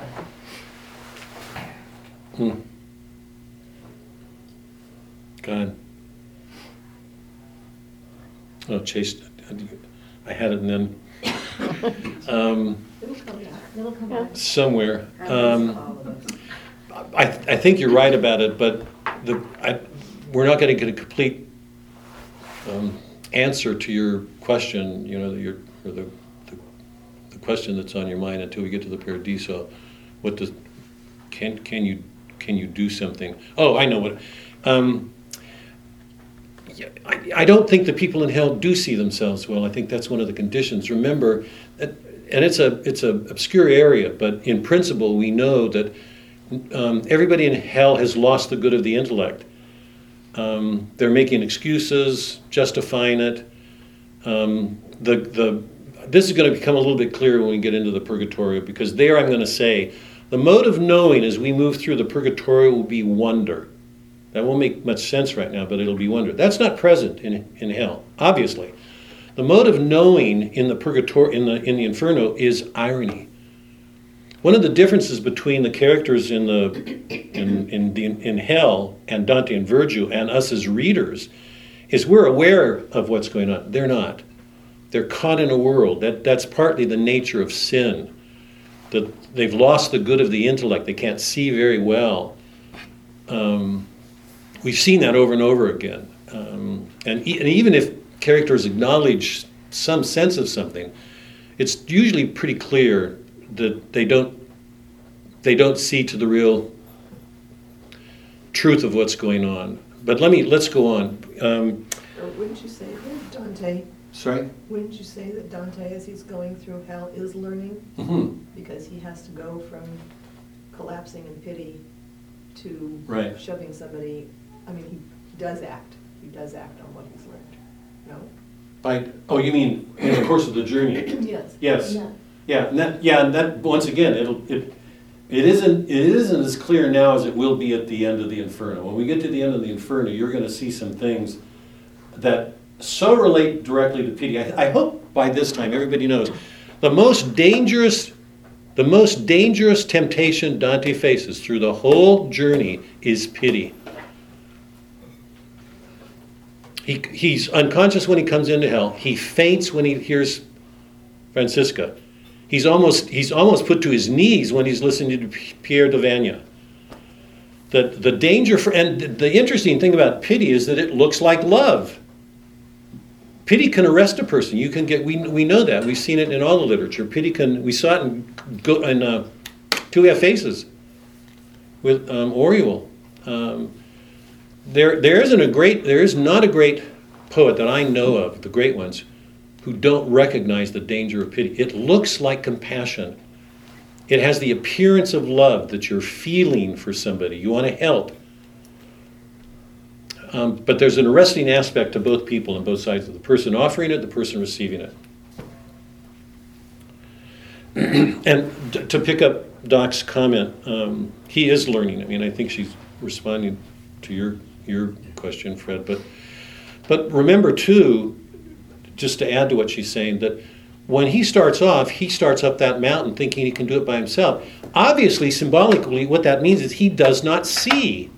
Hmm. God. Oh, chase, I had it and then, um, It'll come back, it'll come back. somewhere. Um, to. I, I think you're right about it, but the, I, we're not gonna get a complete, um, answer to your question, you know, your, or the, the, the question that's on your mind until we get to the paradiso. What does, can, can you, can you do something? Oh, I know what, um, I, don't think the people in hell do see themselves well. I think that's one of the conditions. Remember, that, and it's a it's a obscure area, but in principle, we know that um, everybody in hell has lost the good of the intellect. Um, they're making excuses, justifying it. Um, the the this is going to become a little bit clearer when we get into the purgatorio because there I'm going to say the mode of knowing as we move through the purgatorio will be wonder. That won't make much sense right now, but it'll be wonder. That's not present in, in hell, obviously. The mode of knowing in the purgatory in the in the inferno is irony. One of the differences between the characters in the in in, the, in hell and Dante and Virgil and us as readers is we're aware of what's going on. They're not. They're caught in a world. That that's partly the nature of sin. That they've lost the good of the intellect. They can't see very well. Um, we've seen that over and over again. Um, and, e- and even if characters acknowledge some sense of something, it's usually pretty clear that they don't they don't see to the real truth of what's going on. But let me let's go on. Um, Or wouldn't you say that Dante, sorry. wouldn't you say that Dante, as he's going through hell, is learning? hmm Because he has to go from collapsing in pity to Right. shoving somebody, I mean, he does act, he does act on what he's learned, no? By, oh, you mean in the course of the journey? Yes. Yes. Yeah. Yeah, and that, yeah, and that, once again, it'll, it, it isn't, it isn't as clear now as it will be at the end of the Inferno. When we get to the end of the Inferno, you're gonna see some things that so relate directly to pity. I, I hope by this time everybody knows, the most dangerous, the most dangerous temptation Dante faces through the whole journey is pity. He, he's unconscious when he comes into hell. He faints when he hears Francesca. He's almost, he's almost put to his knees when he's listening to Pier della Vigna. The, the danger for, and the interesting thing about pity is that it looks like love. Pity can arrest a person. You can get, we, we know that. We've seen it in all the literature. Pity can, we saw it in, in uh, Till We Have Faces with um, Orual. Um, there, there isn't a great, there is not a great poet that I know of, the great ones, who don't recognize the danger of pity. It looks like compassion. It has the appearance of love that you're feeling for somebody. You want to help. Um, but there's an arresting aspect to both people on both sides of the person offering it, the person receiving it. and d- to pick up Doc's comment, um, he is learning. I mean, I think she's responding to your your question, Fred. But but remember too, just to add to what she's saying, that when he starts off, he starts up that mountain thinking he can do it by himself. Obviously, symbolically, what that means is he does not see.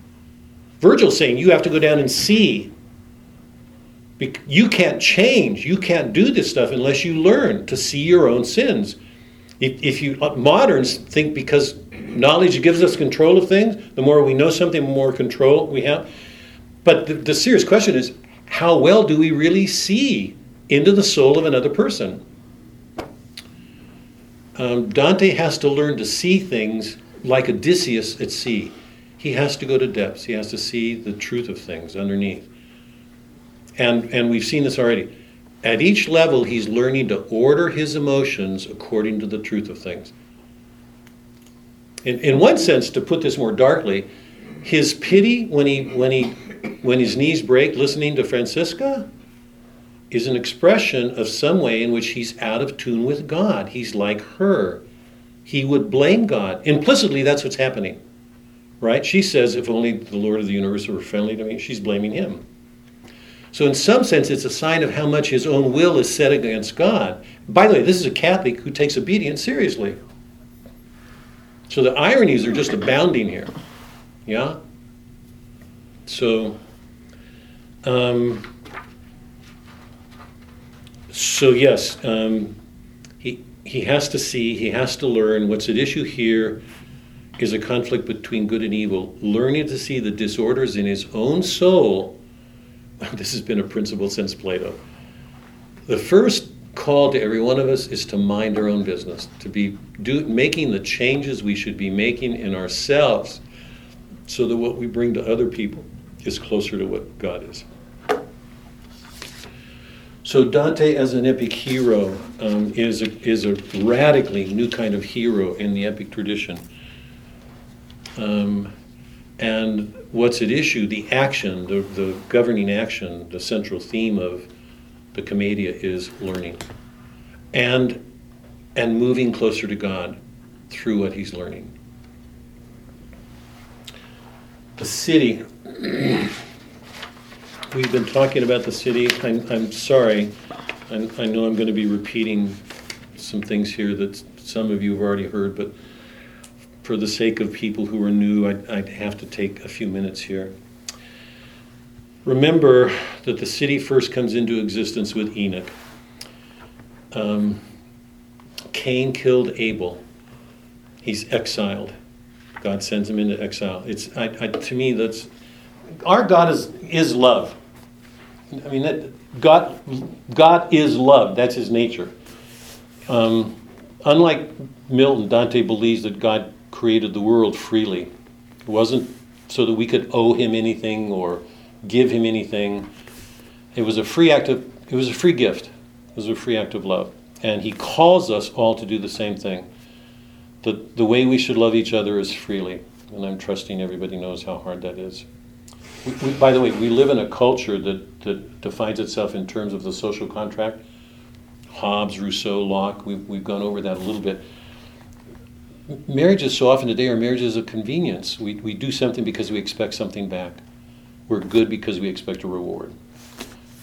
Virgil's saying you have to go down and see. You can't change. You can't do this stuff unless you learn to see your own sins. If, if you uh, moderns think because knowledge gives us control of things, the more we know something, the more control we have. But the, the serious question is, how well do we really see into the soul of another person? Um, Dante has to learn to see things like Odysseus at sea. He has to go to depths. He has to see the truth of things underneath. And, and we've seen this already. At each level, he's learning to order his emotions according to the truth of things. In, in one sense, to put this more darkly, his pity when, he, when, he, when his knees break listening to Francesca is an expression of some way in which he's out of tune with God. He's like her. He would blame God. Implicitly, that's what's happening. Right? She says, if only the Lord of the universe were friendly to me, she's blaming him. So, in some sense, it's a sign of how much his own will is set against God. By the way, this is a Catholic who takes obedience seriously. So the ironies are just abounding here. Yeah? So, um, so yes, um, he, he has to see, he has to learn. What's at issue here is a conflict between good and evil. Learning to see the disorders in his own soul. This has been a principle since Plato. The first call to every one of us is to mind our own business, to be do, making the changes we should be making in ourselves so that what we bring to other people is closer to what God is. So Dante as an epic hero um, is, a, is a radically new kind of hero in the epic tradition. Um, and what's at issue, the action, the, the governing action, the central theme of the Commedia is learning and, and moving closer to God through what he's learning. The city. We've been talking about the city. I'm, I'm sorry. I, I know I'm going to be repeating some things here that some of you have already heard, but for the sake of people who are new, I'd, I'd have to take a few minutes here. Remember that the city first comes into existence with Enoch. Um, Cain killed Abel. He's exiled. God sends him into exile. It's I, I, to me that's our God is is love. I mean that God God is love. That's His nature. Um, unlike Milton, Dante believes that God created the world freely. It wasn't so that we could owe Him anything or give Him anything. It was a free act of. It was a free gift. It was a free act of love, and He calls us all to do the same thing. The, the way we should love each other is freely. And I'm trusting everybody knows how hard that is. We, by the way, we live in a culture that, that defines itself in terms of the social contract. Hobbes, Rousseau, Locke, we've, we've gone over that a little bit. Marriages so often today are marriages of convenience. We, we do something because we expect something back. We're good because we expect a reward.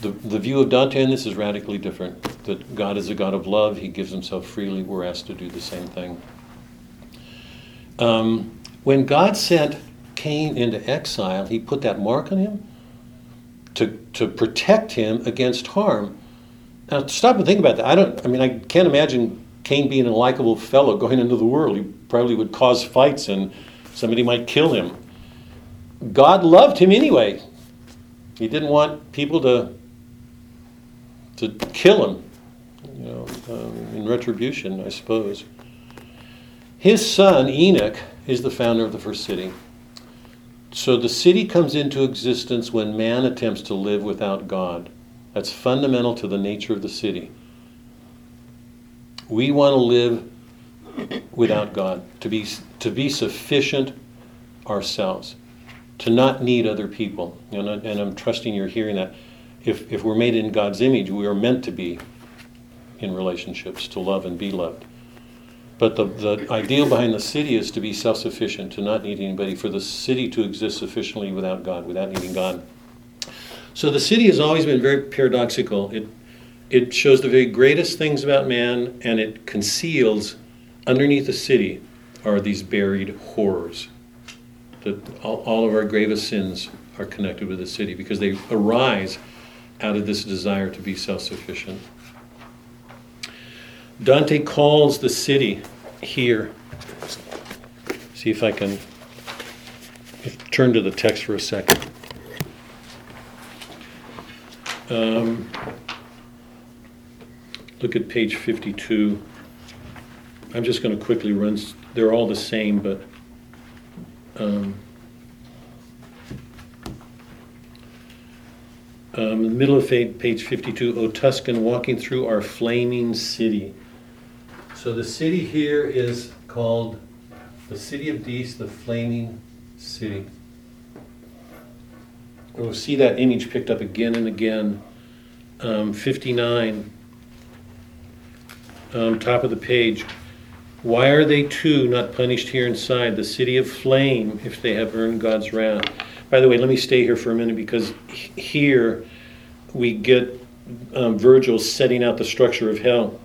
The, the view of Dante in this is radically different. That God is a God of love, He gives Himself freely. We're asked to do the same thing. Um, when God sent Cain into exile, He put that mark on him to, to protect him against harm. Now, stop and think about that. I don't. I mean, I can't imagine Cain being a likable fellow going into the world. He probably would cause fights, and somebody might kill him. God loved him anyway. He didn't want people to to kill him, you know, um, in retribution, I suppose. His son Enoch is the founder of the first city. So the city comes into existence when man attempts to live without God. That's fundamental to the nature of the city. We want to live without God, to be, to be sufficient ourselves, to not need other people. And, I, and I'm trusting you're hearing that. If, if we're made in God's image, we are meant to be in relationships, to love and be loved. But the, the ideal behind the city is to be self sufficient, to not need anybody, for the city to exist sufficiently without God, without needing God. So the city has always been very paradoxical. It, it shows the very greatest things about man, and it conceals underneath the city are these buried horrors. That all, all of our gravest sins are connected with the city because they arise out of this desire to be self sufficient. Dante calls the city here. See if I can turn to the text for a second. Um, look at page 52. I'm just going to quickly run, they're all the same, but. Um, um, middle of page 52, O Tuscan, walking through our flaming city. So the city here is called the city of Dis, the flaming city. We'll see that image picked up again and again. Um, 59, um, top of the page. Why are they too not punished here inside, the city of flame, if they have earned God's wrath? By the way, let me stay here for a minute because here we get um, Virgil setting out the structure of hell.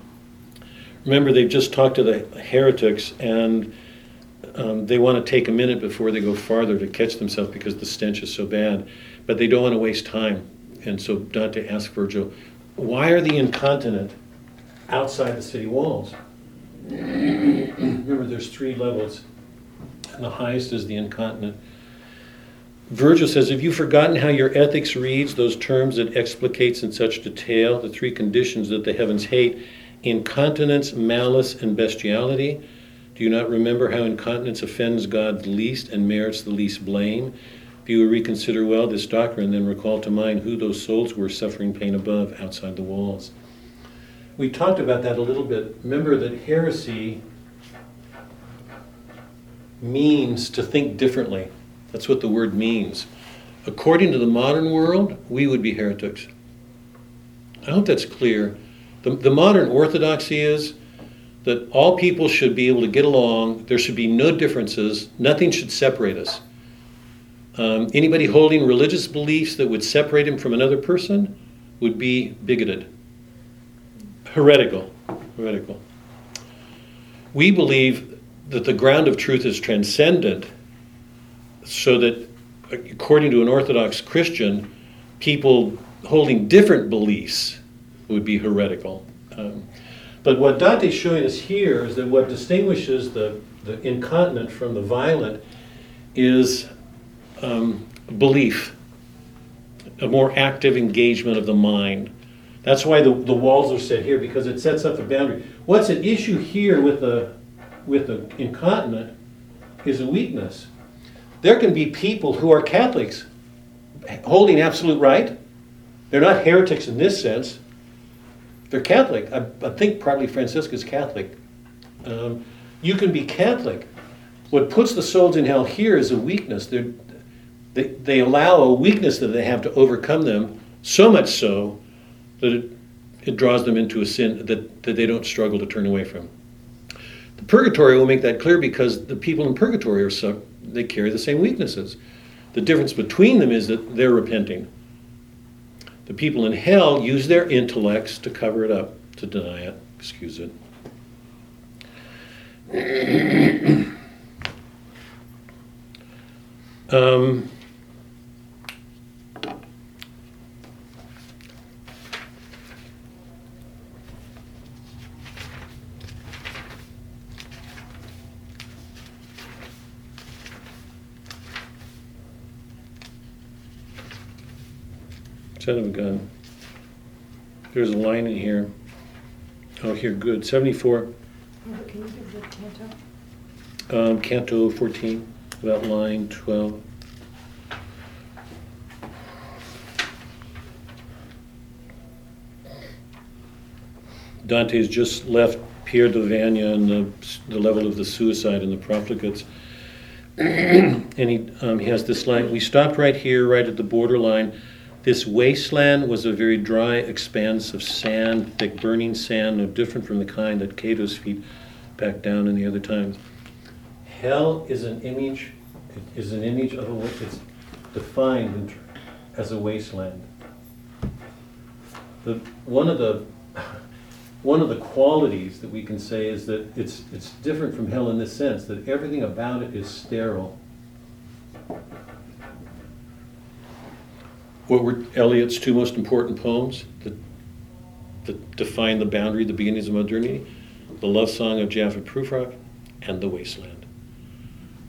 Remember, they've just talked to the heretics and um, they want to take a minute before they go farther to catch themselves because the stench is so bad. But they don't want to waste time. And so Dante asks Virgil, why are the incontinent outside the city walls? Remember, there's three levels, and the highest is the incontinent. Virgil says, Have you forgotten how your ethics reads those terms it explicates in such detail, the three conditions that the heavens hate incontinence, malice, and bestiality? Do you not remember how incontinence offends God the least and merits the least blame? If you reconsider well this doctrine, then recall to mind who those souls were suffering pain above, outside the walls. We talked about that a little bit. Remember that heresy means to think differently. That's what the word means. According to the modern world, we would be heretics. I hope that's clear. The, the modern orthodoxy is that all people should be able to get along, there should be no differences, nothing should separate us. Um, anybody holding religious beliefs that would separate him from another person would be bigoted, heretical. Heretical. We believe that the ground of truth is transcendent, so that, according to an Orthodox Christian, people holding different beliefs would be heretical. Um, but what Dante's showing us here is that what distinguishes the, the incontinent from the violent is um, belief, a more active engagement of the mind. That's why the, the walls are set here because it sets up the boundary. What's at issue here with the with the incontinent is a weakness. There can be people who are Catholics holding absolute right. They're not heretics in this sense. They're Catholic. I, I think probably Francesca's Catholic. Um, you can be Catholic. What puts the souls in hell here is a weakness. They're, they, they allow a weakness that they have to overcome them, so much so that it, it draws them into a sin that, that they don't struggle to turn away from. The purgatory will make that clear because the people in purgatory are so, they carry the same weaknesses. The difference between them is that they're repenting. The people in hell use their intellects to cover it up, to deny it, excuse it. Um, son of a gun. There's a line in here. Oh, here, good. 74, Robert, can you give the canto? um, Canto 14, about line 12. Dante's just left Pier della Vigna and the, the level of the suicide and the profligates. and he, um, he has this line We stopped right here, right at the borderline. This wasteland was a very dry expanse of sand, thick burning sand, no different from the kind that Cato's feet back down in the other times. Hell is an image, is an image of a, it's defined as a wasteland. The, one of the, one of the qualities that we can say is that it's, it's different from hell in this sense, that everything about it is sterile. What were Eliot's two most important poems that, that define the boundary, the beginnings of modernity? The Love Song of J. Alfred Prufrock and The Wasteland.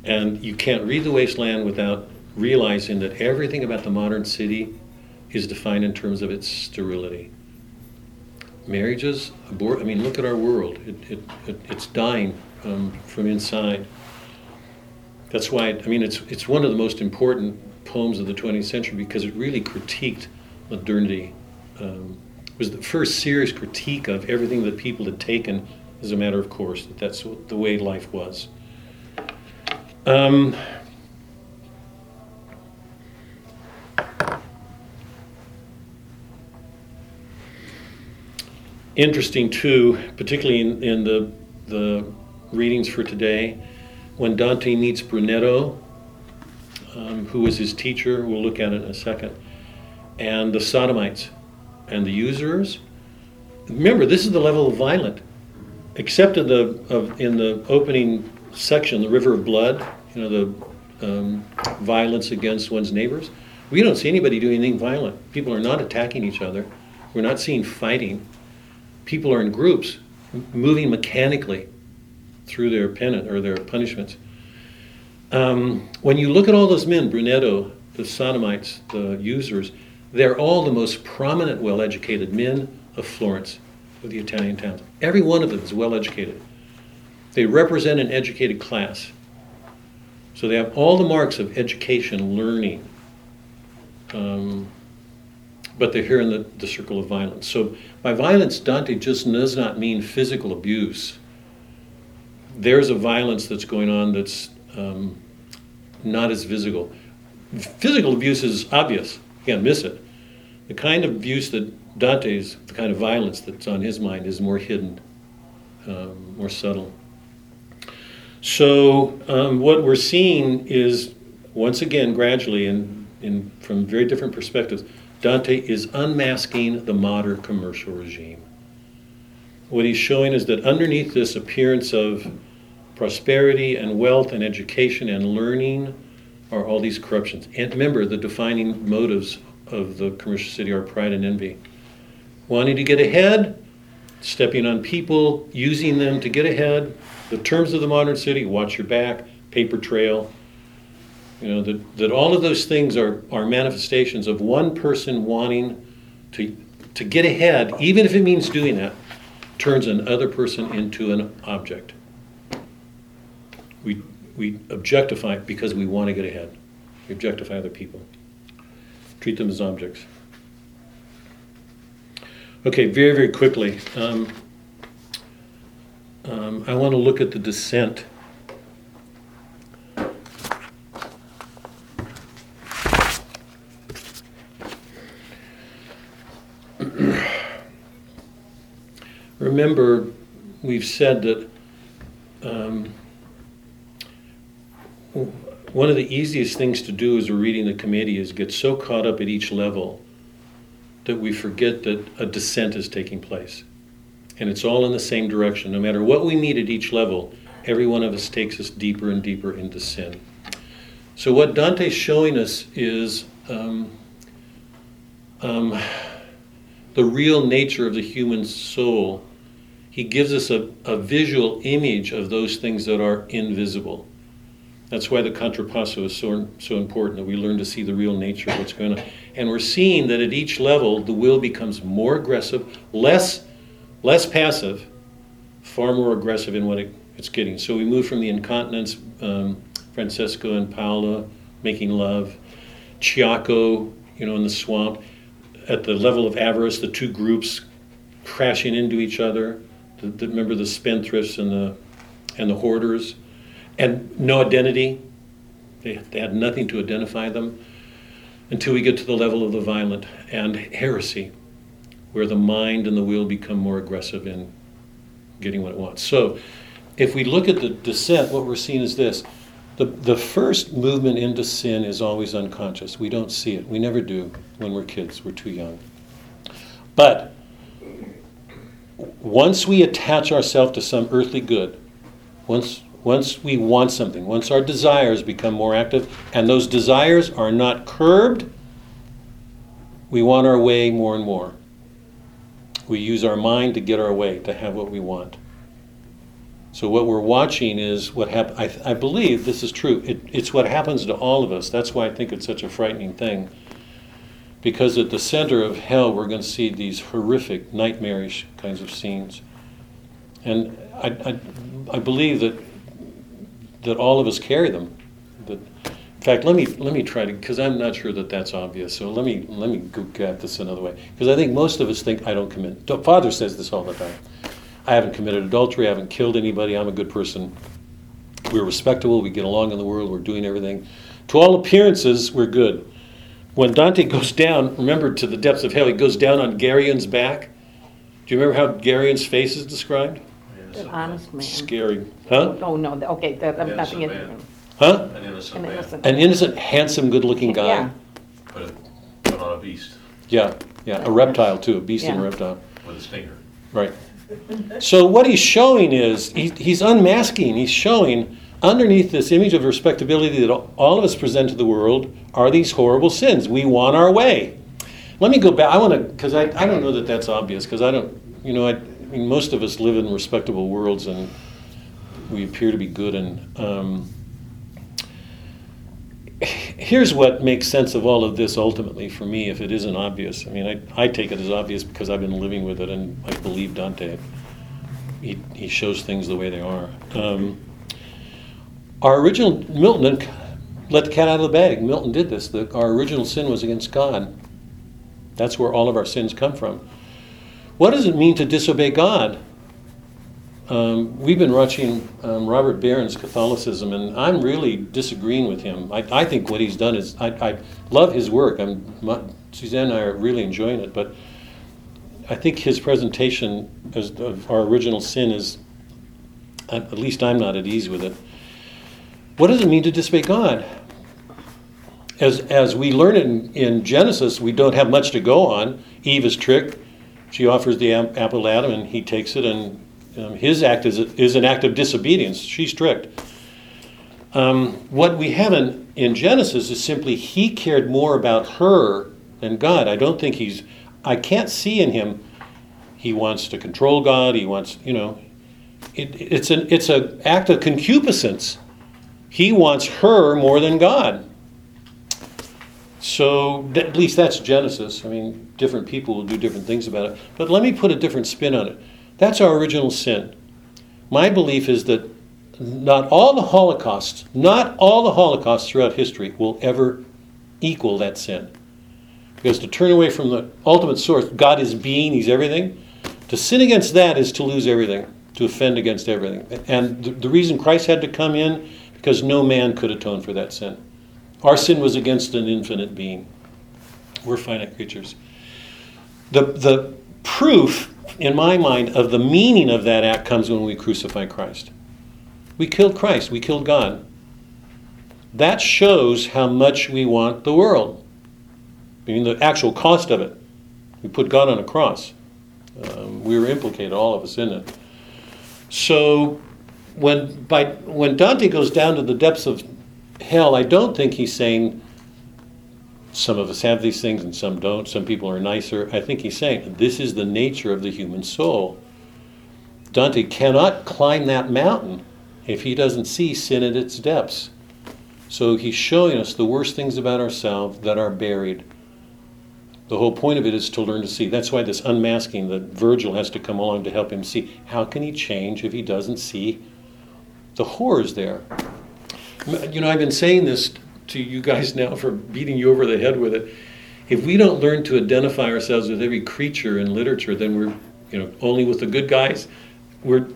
And you can't read The Wasteland without realizing that everything about the modern city is defined in terms of its sterility. Marriages, abort, I mean, look at our world. It, it, it, it's dying um, from inside. That's why, I mean, it's, it's one of the most important poems of the 20th century because it really critiqued modernity. Um, was the first serious critique of everything that people had taken as a matter of course, that that's the way life was. Um, interesting too, particularly in, in the, the readings for today, when Dante meets Brunetto, um, who was his teacher, we'll look at it in a second, and the sodomites and the usurers. Remember, this is the level of violent. Except in the of, in the opening section, the river of blood, you know, the um, violence against one's neighbors. We don't see anybody doing anything violent. People are not attacking each other. We're not seeing fighting. People are in groups, moving mechanically through their penance or their punishments. Um, when you look at all those men, Brunetto, the sodomites, the usurers, they're all the most prominent, well educated men of Florence, of the Italian towns. Every one of them is well educated. They represent an educated class. So they have all the marks of education, learning. Um, but they're here in the, the circle of violence. So by violence, Dante just does not mean physical abuse. There's a violence that's going on that's um, not as visible. Physical abuse is obvious, you can't miss it. The kind of abuse that Dante's, the kind of violence that's on his mind, is more hidden, um, more subtle. So, um, what we're seeing is, once again, gradually, and from very different perspectives, Dante is unmasking the modern commercial regime. What he's showing is that underneath this appearance of prosperity and wealth and education and learning are all these corruptions. And remember, the defining motives of the commercial city are pride and envy. Wanting to get ahead, stepping on people, using them to get ahead. The terms of the modern city, watch your back, paper trail. You know, that, that all of those things are, are manifestations of one person wanting to, to get ahead, even if it means doing that, turns another person into an object. We, we objectify because we want to get ahead. We objectify other people, treat them as objects. Okay, very, very quickly, um, um, I want to look at the descent. Remember, we've said that um, one of the easiest things to do as we're reading the Commedia is get so caught up at each level that we forget that a descent is taking place. And it's all in the same direction. No matter what we meet at each level, every one of us takes us deeper and deeper into sin. So, what Dante's showing us is um, um, the real nature of the human soul. He gives us a, a visual image of those things that are invisible. That's why the contrapasso is so, so important, that we learn to see the real nature of what's going on. And we're seeing that at each level, the will becomes more aggressive, less, less passive, far more aggressive in what it, it's getting. So we move from the incontinence, um, Francesca and Paolo making love, Ciacco, you know, in the swamp. At the level of avarice, the two groups crashing into each other. The, the, remember the spendthrifts and the, and the hoarders and no identity. They, they had nothing to identify them until we get to the level of the violent and heresy, where the mind and the will become more aggressive in getting what it wants. So, if we look at the descent, what we're seeing is this. The, the first movement into sin is always unconscious. We don't see it. We never do when we're kids, we're too young. But once we attach ourselves to some earthly good, once once we want something, once our desires become more active, and those desires are not curbed, we want our way more and more. We use our mind to get our way, to have what we want. So what we're watching is what happens. I, I, believe this is true. It, it's what happens to all of us. That's why I think it's such a frightening thing. Because at the center of hell, we're going to see these horrific, nightmarish kinds of scenes. And I, I, I believe that that all of us carry them. That, in fact, let me let me try to because I'm not sure that that's obvious. So let me let me go at this another way because I think most of us think I don't commit. Father says this all the time. I haven't committed adultery. I haven't killed anybody. I'm a good person. We're respectable. We get along in the world. We're doing everything. To all appearances, we're good. When Dante goes down, remember to the depths of hell, he goes down on Geryon's back. Do you remember how Geryon's face is described? An honest man. Scary. Huh? Oh, no, th- okay, that, I'm nothing. Innocent man. Huh? An innocent An man, innocent. An innocent, handsome, good looking guy. Yeah. but, but on a beast Yeah, yeah, a reptile too, a beast and a Yeah. reptile. with a stinger. Right. So what he's showing is he, he's unmasking. He's showing underneath this image of respectability that all of us present to the world are these horrible sins. We want our way. Let me go back. I want to because I, I don't know that that's obvious because I don't you know I, I mean most of us live in respectable worlds and we appear to be good and. Um, here's what makes sense of all of this ultimately for me if it isn't obvious. I mean i, I take it as obvious because i've been living with it and i believe dante. He, he shows things the way they are. Um, our original milton let the cat out of the bag. Milton did this. The, our original sin was against god. That's where all of our sins come from what does it mean to disobey god um, we've been watching um, Robert Barron's Catholicism, and I'm really disagreeing with him. I, I think what he's done is I, I love his work. I'm, my, Suzanne and I are really enjoying it, but I think his presentation of our original sin is, at at least I'm not at ease with it. What does it mean to disobey God? As, as we learn in, in Genesis, we don't have much to go on. Eve is tricked. She offers the apple to Adam, and he takes it and um, his act is, is an act of disobedience. She's strict. Um, what we have in, in Genesis is simply he cared more about her than God. I don't think he's, I can't see in him, he wants to control God, he wants, you know, it, it's an it's an act of concupiscence. He wants her more than God. So at least that's Genesis. I mean, different people will do different things about it. But let me put a different spin on it. That's our original sin. My belief is that not all the Holocausts, not all the Holocausts throughout history will ever equal that sin. Because to turn away from the ultimate source, God is being, He's everything, to sin against that is to lose everything, to offend against everything. And the, the reason Christ had to come in, because no man could atone for that sin. Our sin was against an infinite being. We're finite creatures. The, the proof, in my mind, of the meaning of that act comes when we crucify Christ. We killed Christ, we killed God. That shows how much we want the world. I mean, the actual cost of it. We put God on a cross. Um, we were implicated, all of us, in it. So, when, by, when Dante goes down to the depths of hell, I don't think he's saying some of us have these things and some don't. Some people are nicer. I think he's saying this is the nature of the human soul. Dante cannot climb that mountain if he doesn't see sin at its depths. So he's showing us the worst things about ourselves that are buried. The whole point of it is to learn to see. That's why this unmasking that Virgil has to come along to help him see. How can he change if he doesn't see the horrors there? You know, I've been saying this to you guys now for beating you over the head with it. If we don't learn to identify ourselves with every creature in literature, then we're, you know, only with the good guys. We're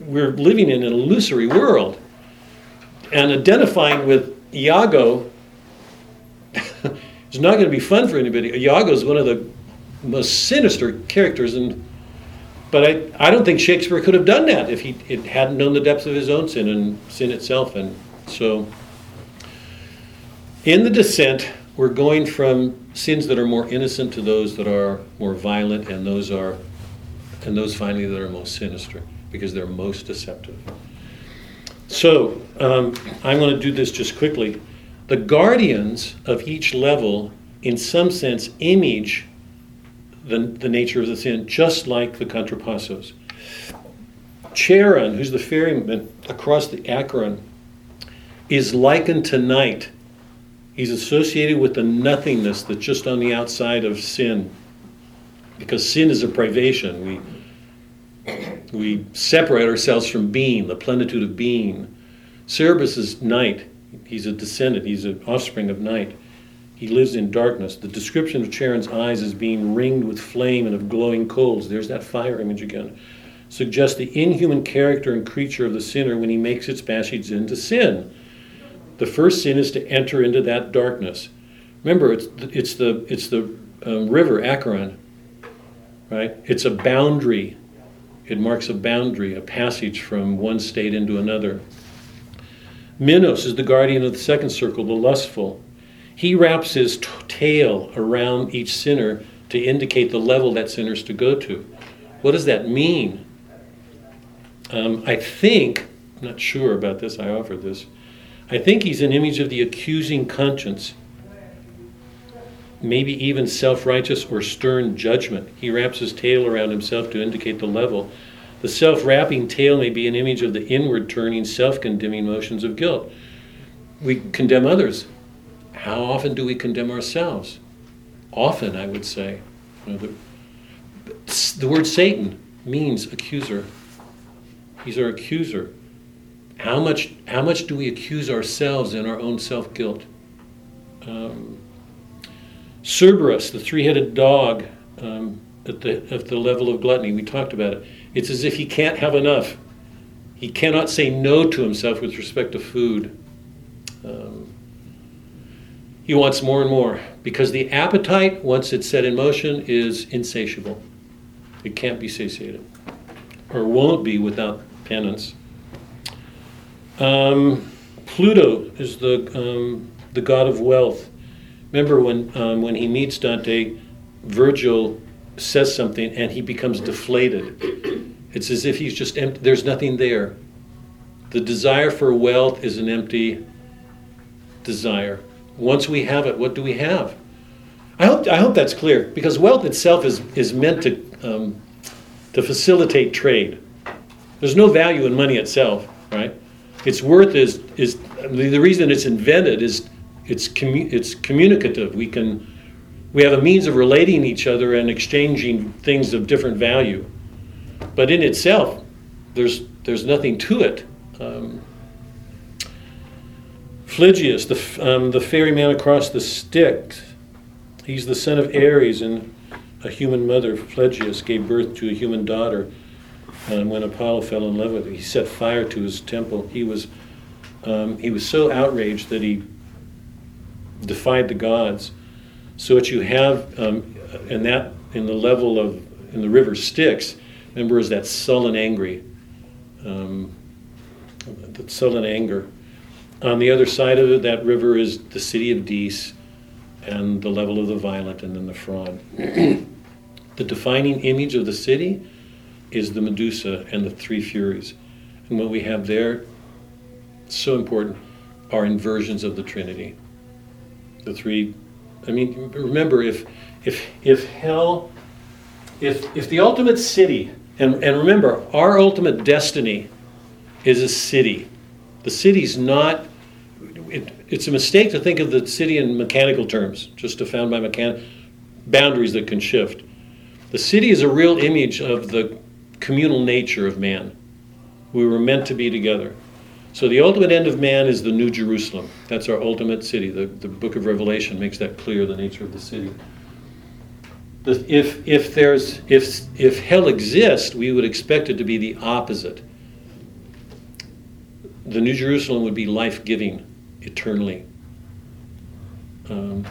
we're living in an illusory world. And identifying with Iago is not going to be fun for anybody. Iago is one of the most sinister characters, and but I, I don't think Shakespeare could have done that if he hadn't known the depths of his own sin and sin itself. And so, in the descent, we're going from sins that are more innocent to those that are more violent, and those are, and those finally that are most sinister because they're most deceptive. So um, I'm going to do this just quickly. The guardians of each level, in some sense, image the, the nature of the sin, just like the contrapassos. Charon, who's the ferryman across the Acheron, is likened to night. He's associated with the nothingness that's just on the outside of sin. Because sin is a privation. We we separate ourselves from being, the plenitude of being. Cerberus is night. He's a descendant, he's an offspring of night. He lives in darkness. The description of Charon's eyes as being ringed with flame and of glowing coals, there's that fire image again, suggests the inhuman character and creature of the sinner when he makes its passage into sin. The first sin is to enter into that darkness. Remember, it's, it's the, it's the um, river, Acheron, right? It's a boundary it marks a boundary, a passage from one state into another. Minos is the guardian of the second circle, the lustful. He wraps his t- tail around each sinner to indicate the level that sinner's to go to. What does that mean? Um, I think, I'm not sure about this, I offered this. I think he's an image of the accusing conscience, maybe even self righteous or stern judgment. He wraps his tail around himself to indicate the level. The self wrapping tail may be an image of the inward turning, self condemning motions of guilt. We condemn others. How often do we condemn ourselves? Often, I would say. You know, the, the word Satan means accuser. He's our accuser. How much, how much do we accuse ourselves in our own self guilt? Um, Cerberus, the three headed dog, um, at, the, at the level of gluttony, we talked about it. It's as if he can't have enough. He cannot say no to himself with respect to food. Um, he wants more and more because the appetite, once it's set in motion, is insatiable. It can't be satiated or won't be without penance. Um, Pluto is the, um, the god of wealth. Remember when, um, when he meets Dante, Virgil says something and he becomes deflated. It's as if he's just empty, there's nothing there. The desire for wealth is an empty desire. Once we have it, what do we have? I hope, I hope that's clear because wealth itself is, is meant to, um, to facilitate trade. There's no value in money itself, right? Its worth is, is the reason it's invented is it's, commu- it's communicative. We can we have a means of relating each other and exchanging things of different value. But in itself, there's, there's nothing to it. Um, Phlegyas, the, um, the ferryman across the Styx, he's the son of Ares, and a human mother, Phlegyas, gave birth to a human daughter. And when Apollo fell in love with her, he set fire to his temple. He was, um, he was so outraged that he defied the gods. So what you have, um, and that in the level of in the river Styx, remember, is that sullen angry, um, that sullen anger. On the other side of it, that river is the city of Dis, and the level of the violent, and then the fraud. the defining image of the city is the Medusa and the three furies, and what we have there, so important, are inversions of the Trinity. The three I mean, remember, if, if, if hell, if, if the ultimate city, and, and remember, our ultimate destiny is a city. The city's not, it's a mistake to think of the city in mechanical terms, just defined by mechan, boundaries that can shift. The city is a real image of the communal nature of man. We were meant to be together. So the ultimate end of man is the New Jerusalem. That's our ultimate city. The, the book of Revelation makes that clear, the nature of the city. The, if, if, there's, if, if hell exists, we would expect it to be the opposite. The New Jerusalem would be life giving eternally. Um,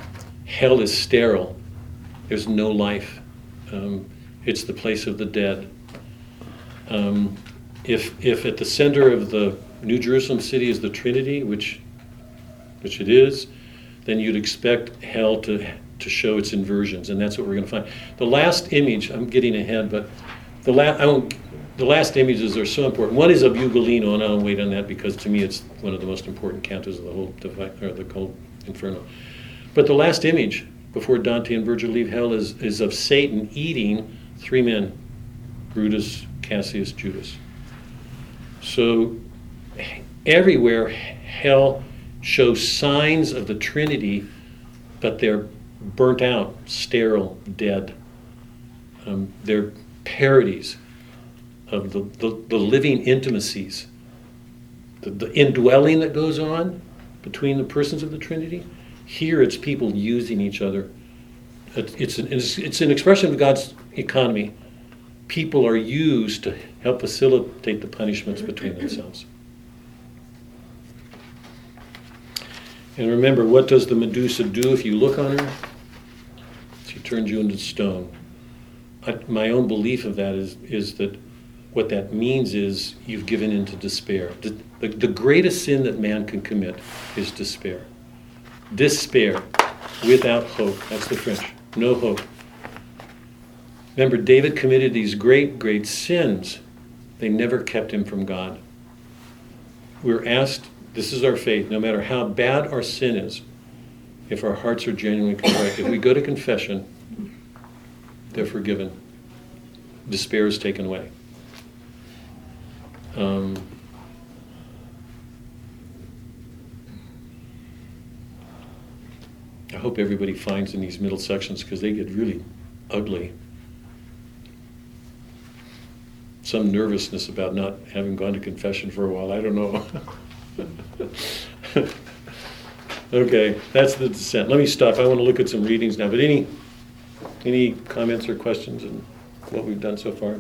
hell is sterile, there's no life. Um, it's the place of the dead. Um, if, if at the center of the New Jerusalem city is the Trinity, which, which it is, then you'd expect hell to, to show its inversions, and that's what we're going to find. The last image, I'm getting ahead, but the, last, I won't, the last images are so important. One is of Ugolino, and I'll wait on that because to me it's one of the most important cantos of the whole, divi- or the whole Inferno. But the last image before Dante and Virgil leave hell is, is of Satan eating three men Brutus, Cassius, Judas. So everywhere hell shows signs of the Trinity, but they're burnt out, sterile, dead. Um, they're parodies of the, the, the living intimacies, the, the indwelling that goes on between the persons of the Trinity. Here it's people using each other. It- It's an, it's, it's an expression of God's economy. People are used to help facilitate the punishments between themselves. And remember, what does the Medusa do if you look on her? She turns you into stone. I, my own belief of that is, is that what that means is you've given in to despair. The, the, the greatest sin that man can commit is despair. Despair without hope. That's the French. No hope. Remember, David committed these great, great sins. They never kept him from God. We're asked this is our faith. No matter how bad our sin is, if our hearts are genuinely contrite, if we go to confession, they're forgiven. Despair is taken away. Um, I hope everybody finds in these middle sections because they get really ugly. Some nervousness about not having gone to confession for a while. I don't know. okay, that's the descent. Let me stop. I want to look at some readings now. But any any comments or questions on what we've done so far?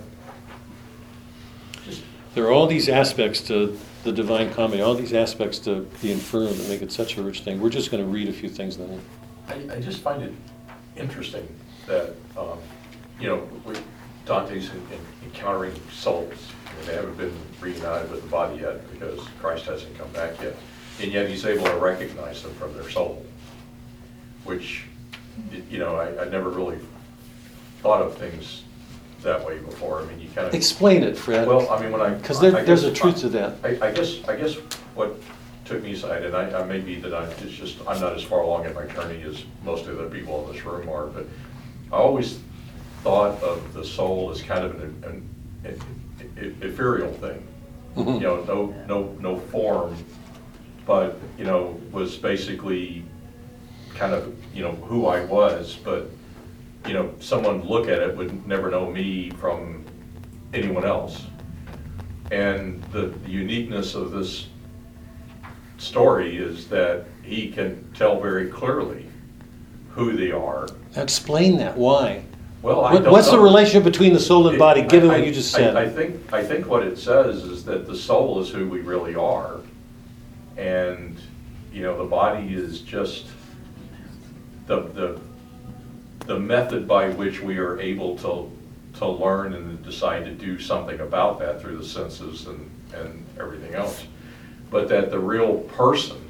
There are all these aspects to the Divine Comedy, all these aspects to the Inferno that make it such a rich thing. We're just going to read a few things then. I, I just find it interesting that, um, you know, Dante's en- en- encountering souls. Mean, They haven't been reunited with the body yet because Christ hasn't come back yet. And yet he's able to recognize them from their soul, which, you know, I, I never really thought of things that way before. I mean, you kind of. Explain it, Fred. Well, I mean, when I. 'Cause there- I there's guess- a truth to that. I, I guess, I guess what took me aside, and I, I may be that I, it's just, I'm not as far along in my journey as most of the people in this room are, but I always thought of the soul as kind of an, an an ethereal thing. Mhm. You know, no, no, no form, but, you know, was basically kind of, you know, who I was, but, you know, someone look at it would never know me from anyone else. And the uniqueness of this story is that he can tell very clearly who they are. Explain that. Why? Well, I don't What's the know. relationship between the soul and body, given I- what you just I- said? I think, I think what it says is that the soul is who we really are. And, you know, the body is just the, the, the method by which we are able to, to learn and decide to do something about that through the senses and, and everything else. But that the real person,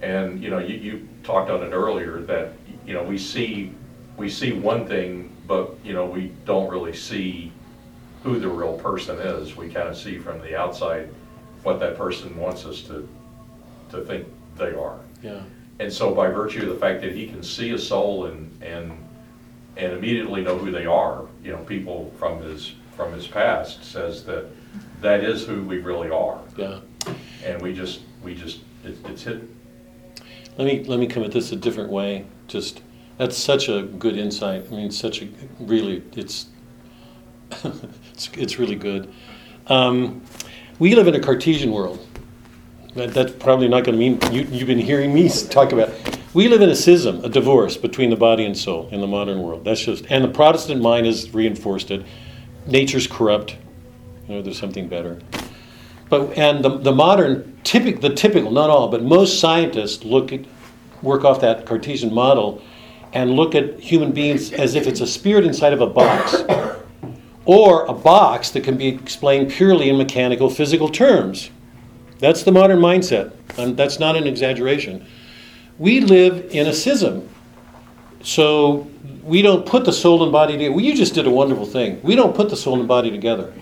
and, you know, you, you talked on it earlier, that, you know, we see, we see one thing, but, you know, we don't really see who the real person is. We kind of see from the outside what that person wants us to, to think they are. Yeah. And so by virtue of the fact that he can see a soul and, and, and immediately know who they are, you know, people from his, from his past says that that is who we really are. Yeah. And we just, we just, it- it's hit, Let me, let me come at this a different way. Just, that's such a good insight. I mean, such a, really, it's, it's, it's really good. Um, we live in a Cartesian world. That, that's probably not going to mean, you, you've been hearing me talk about it. We live in a schism, a divorce between the body and soul in the modern world. That's just, and the Protestant mind has reinforced it. Nature's corrupt. You know, there's something better. But and the, the modern typic the typical not all but most scientists look at work off that Cartesian model and look at human beings as if it's a spirit inside of a box or a box that can be explained purely in mechanical physical terms. That's the modern mindset, and that's not an exaggeration. We live in a schism. So we don't put the soul and body together. Well, you just did a wonderful thing. We don't put the soul and body together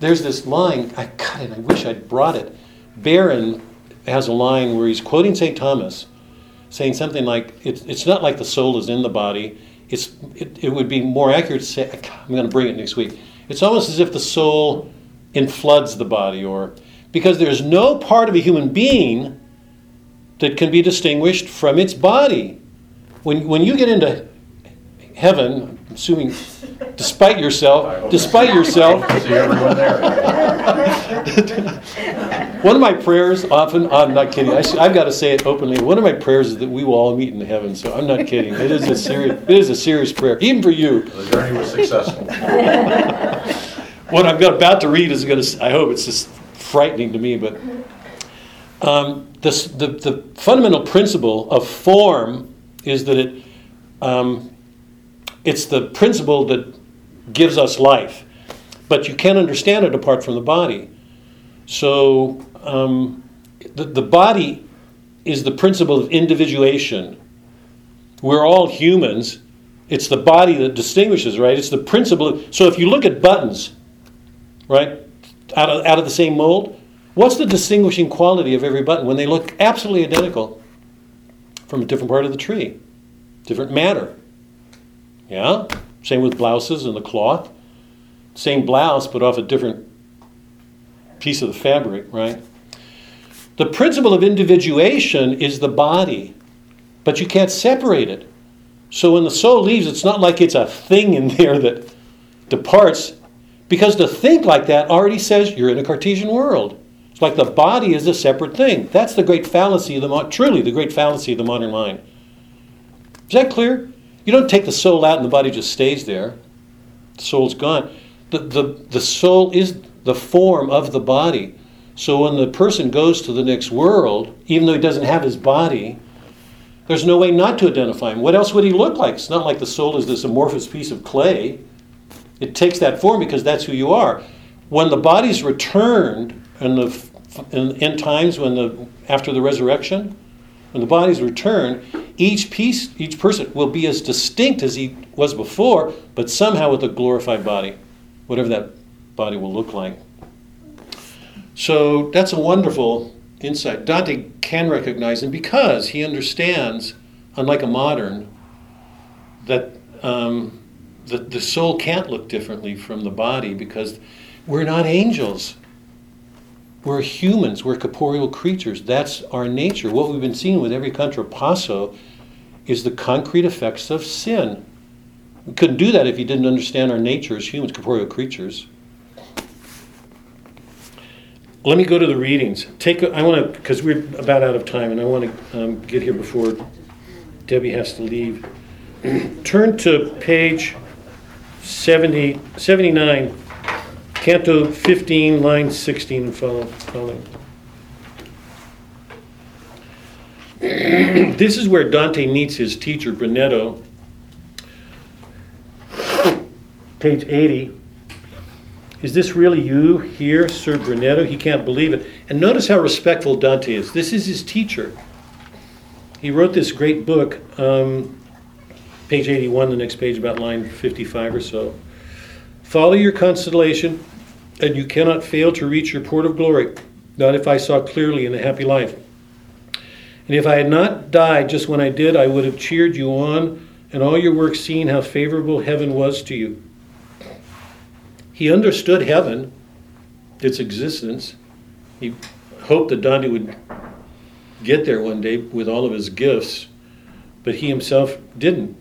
there's this line, I got it, I wish I'd brought it. Barron has a line where he's quoting St. Thomas, saying something like, it's, it's not like the soul is in the body. It's, it, it would be more accurate to say, I'm going to bring it next week. It's almost as if the soul infloods the body, or because there's no part of a human being that can be distinguished from its body. When, when you get into heaven, assuming despite yourself, despite yourself, see everyone there. One of my prayers often, oh, I'm not kidding, I, have got to say it openly. One of my prayers is that we will all meet in heaven, so I'm not kidding. It is a serious, it is a serious prayer, even for you. The journey was successful. What I'm about to read is going to, I hope it's just frightening to me, but um, this, the, the fundamental principle of form is that it, um, it's the principle that gives us life, but you can't understand it apart from the body. So um, the, the body is the principle of individuation. We're all humans. It's the body that distinguishes, right? It's the principle. So if you look at buttons, right, out of, out of the same mold, what's the distinguishing quality of every button when they look absolutely identical from a different part of the tree? Different matter. Yeah? Same with blouses and the cloth. Same blouse, but off a different piece of the fabric, right? The principle of individuation is the body, but you can't separate it. So when the soul leaves, it's not like it's a thing in there that departs, because to think like that already says you're in a Cartesian world. It's like the body is a separate thing. That's the great fallacy of the mo- truly the great fallacy of the modern mind. Is that clear? You don't take the soul out and the body just stays there. The soul's gone. The, the, the soul is the form of the body. So when the person goes to the next world, even though he doesn't have his body, there's no way not to identify him. What else would he look like? It's not like the soul is this amorphous piece of clay. It takes that form because that's who you are. When the body's returned in the in end times, when the after the resurrection, when the body's returned, each piece, each person will be as distinct as he was before, but somehow with a glorified body, whatever that body will look like. So that's a wonderful insight. Dante can recognize him because he understands, unlike a modern, that um, the, the soul can't look differently from the body because we're not angels. We're humans, we're corporeal creatures. That's our nature. What we've been seeing with every contrapasso is the concrete effects of sin. We couldn't do that if you didn't understand our nature as humans, corporeal creatures. Let me go to the readings. Take. A, I want to because we're about out of time, and I want to um, get here before Debbie has to leave. Turn to page 70, 79, Canto 15, line 16 following. this is where Dante meets his teacher, Brunetto. Page 80. Is this really you here, Sir Brunetto? He can't believe it. And notice how respectful Dante is. This is his teacher. He wrote this great book. Um, page 81, the next page, about line 55 or so. Follow your constellation, and you cannot fail to reach your port of glory, not if I saw clearly in the happy life. And if I had not died just when I did, I would have cheered you on, and all your work seen how favorable heaven was to you. He understood heaven, its existence. He hoped that Dante would get there one day with all of his gifts, but he himself didn't.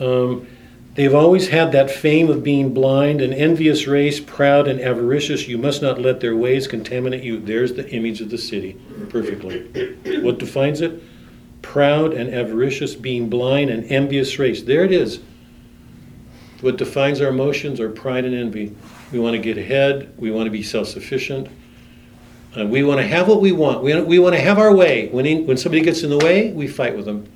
Um, they've always had that fame of being blind, an envious race, proud and avaricious. You must not let their ways contaminate you. There's the image of the city perfectly. What defines it? Proud and avaricious, being blind and envious race. There it is. What defines our emotions are pride and envy. We want to get ahead. We want to be self sufficient. Uh, we want to have what we want. We, we want to have our way. When, in, when somebody gets in the way, we fight with them.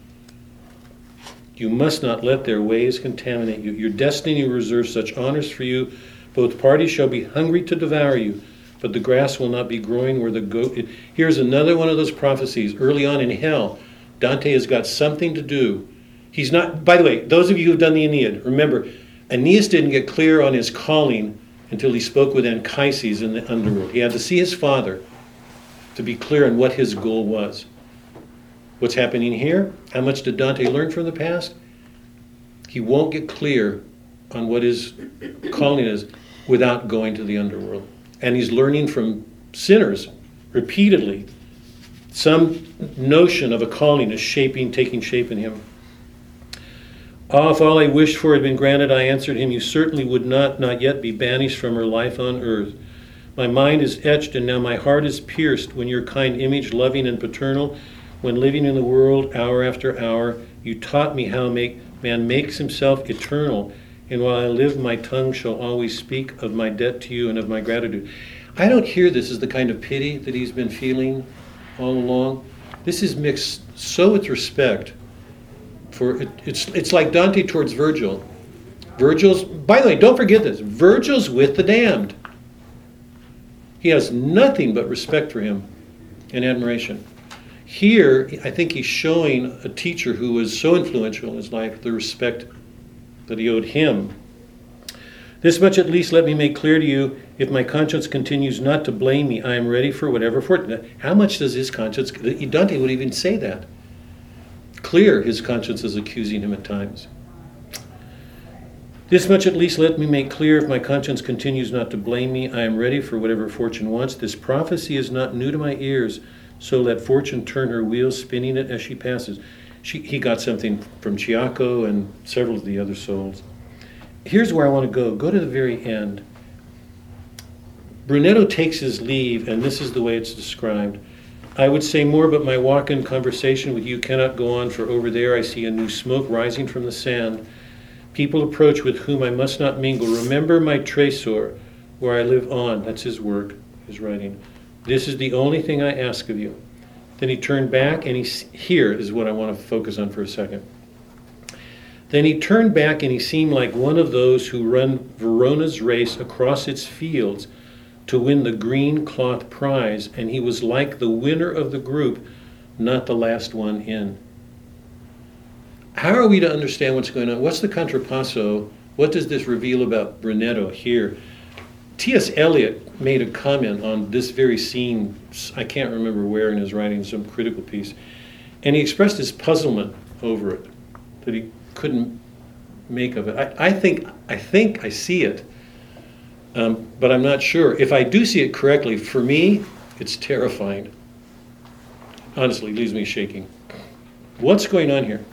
You must not let their ways contaminate you. Your destiny reserves such honors for you. Both parties shall be hungry to devour you, but the grass will not be growing where the goat. It, here's another one of those prophecies early on in hell. Dante has got something to do. He's not, by the way, those of you who've done the Aeneid, remember, Aeneas didn't get clear on his calling until he spoke with Anchises in the underworld. He had to see his father to be clear on what his goal was. What's happening here? How much did Dante learn from the past? He won't get clear on what his calling is without going to the underworld. And he's learning from sinners repeatedly. Some notion of a calling is shaping, taking shape in him. Ah, if all I wished for had been granted, I answered him, You certainly would not, not yet be banished from her life on earth. My mind is etched, and now my heart is pierced when your kind image, loving and paternal, when living in the world hour after hour, you taught me how make, man makes himself eternal. And while I live, my tongue shall always speak of my debt to you and of my gratitude. I don't hear this as the kind of pity that he's been feeling all along. This is mixed so with respect for it, it's it's like Dante towards Virgil. Virgil's by the way, don't forget this. Virgil's with the damned. He has nothing but respect for him and admiration. Here, I think he's showing a teacher who was so influential in his life the respect that he owed him. This much at least let me make clear to you if my conscience continues not to blame me, I am ready for whatever fortune. How much does his conscience, Dante would even say that clear his conscience is accusing him at times. This much at least let me make clear if my conscience continues not to blame me, I am ready for whatever fortune wants. This prophecy is not new to my ears, so let fortune turn her wheels, spinning it as she passes. She, he got something from Ciacco and several of the other souls. Here's where I want to go. Go to the very end. Brunetto takes his leave, and this is the way it's described. I would say more, but my walk in conversation with you cannot go on, for over there I see a new smoke rising from the sand. People approach with whom I must not mingle. Remember my Tresor, where I live on. That's his work, his writing. This is the only thing I ask of you. Then he turned back, and he, here is what I want to focus on for a second. Then he turned back, and he seemed like one of those who run Verona's race across its fields to win the green cloth prize, and he was like the winner of the group, not the last one in. How are we to understand what's going on? What's the contrapasso? What does this reveal about Brunetto here? T.S. Eliot made a comment on this very scene, I can't remember where in his writing, some critical piece, and he expressed his puzzlement over it, that he couldn't make of it. I, I think I think I see it um, but I'm not sure. If I do see it correctly, for me, it's terrifying. Honestly, leaves me shaking. What's going on here?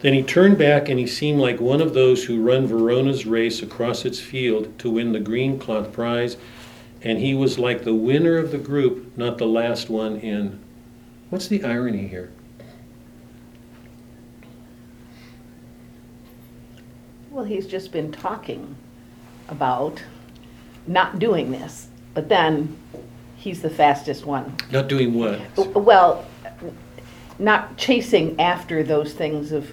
Then he turned back and he seemed like one of those who run Verona's race across its field to win the green cloth prize, and he was like the winner of the group, not the last one in. What's the irony here? Well, he's just been talking about not doing this, but then he's the fastest one. Not doing what? Well, not chasing after those things of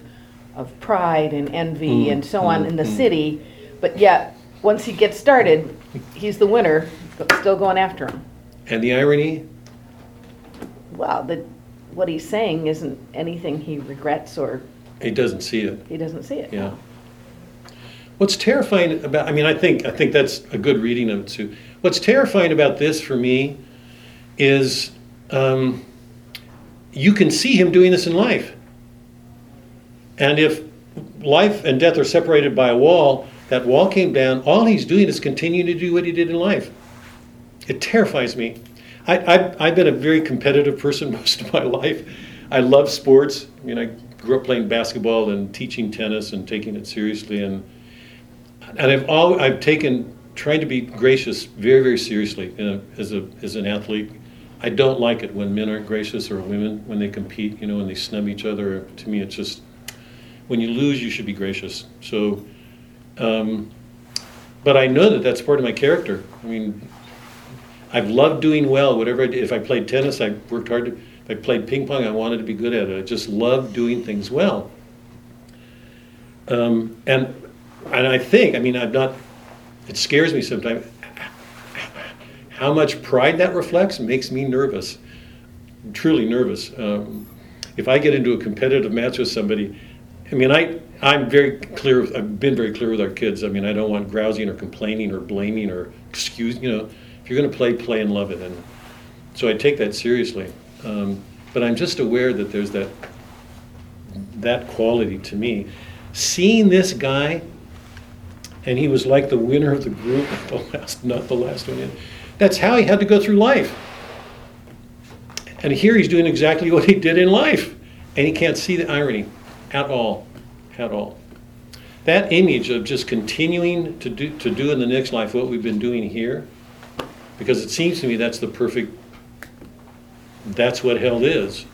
of pride and envy Mm, and so on mm, in the mm. city, but yet, once he gets started, he's the winner, but still going after him. And the irony, Well, the, what he's saying isn't anything he regrets or he doesn't see it. he doesn't see it. Yeah. What's terrifying about, I mean, I think, I think that's a good reading of it, too. What's terrifying about this for me is um, you can see him doing this in life. And if life and death are separated by a wall, that wall came down, all he's doing is continuing to do what he did in life. It terrifies me. I, I've, I've been a very competitive person most of my life. I love sports. I mean, I grew up playing basketball and teaching tennis and taking it seriously. And, and I've, all, I've taken trying to be gracious very, very seriously as, a, as an athlete. I don't like it when men aren't gracious or women when they compete, you know, when they snub each other. To me, it's just, when you lose, you should be gracious. So, um, but I know that that's part of my character. I mean, I've loved doing well, whatever I did. If I played tennis, I worked hard. To, if I played ping pong, I wanted to be good at it. I just loved doing things well. Um, and and I think, I mean, I'm not. It scares me sometimes. How much pride that reflects makes me nervous, truly nervous. Um, if I get into a competitive match with somebody, I mean, I I'm very clear. I've been very clear with our kids. I mean, I don't want grousing or complaining or blaming or excuse. You know, if you're going to play, play and love it. And so I take that seriously. Um, but I'm just aware that there's that that quality to me. Seeing this guy, and he was like the winner of the group, the last, not the last one in. That's how he had to go through life. And here he's doing exactly what he did in life, and he can't see the irony at all, at all. That image of just continuing to do to do in the next life what we've been doing here, because it seems to me that's the perfect. That's what hell is.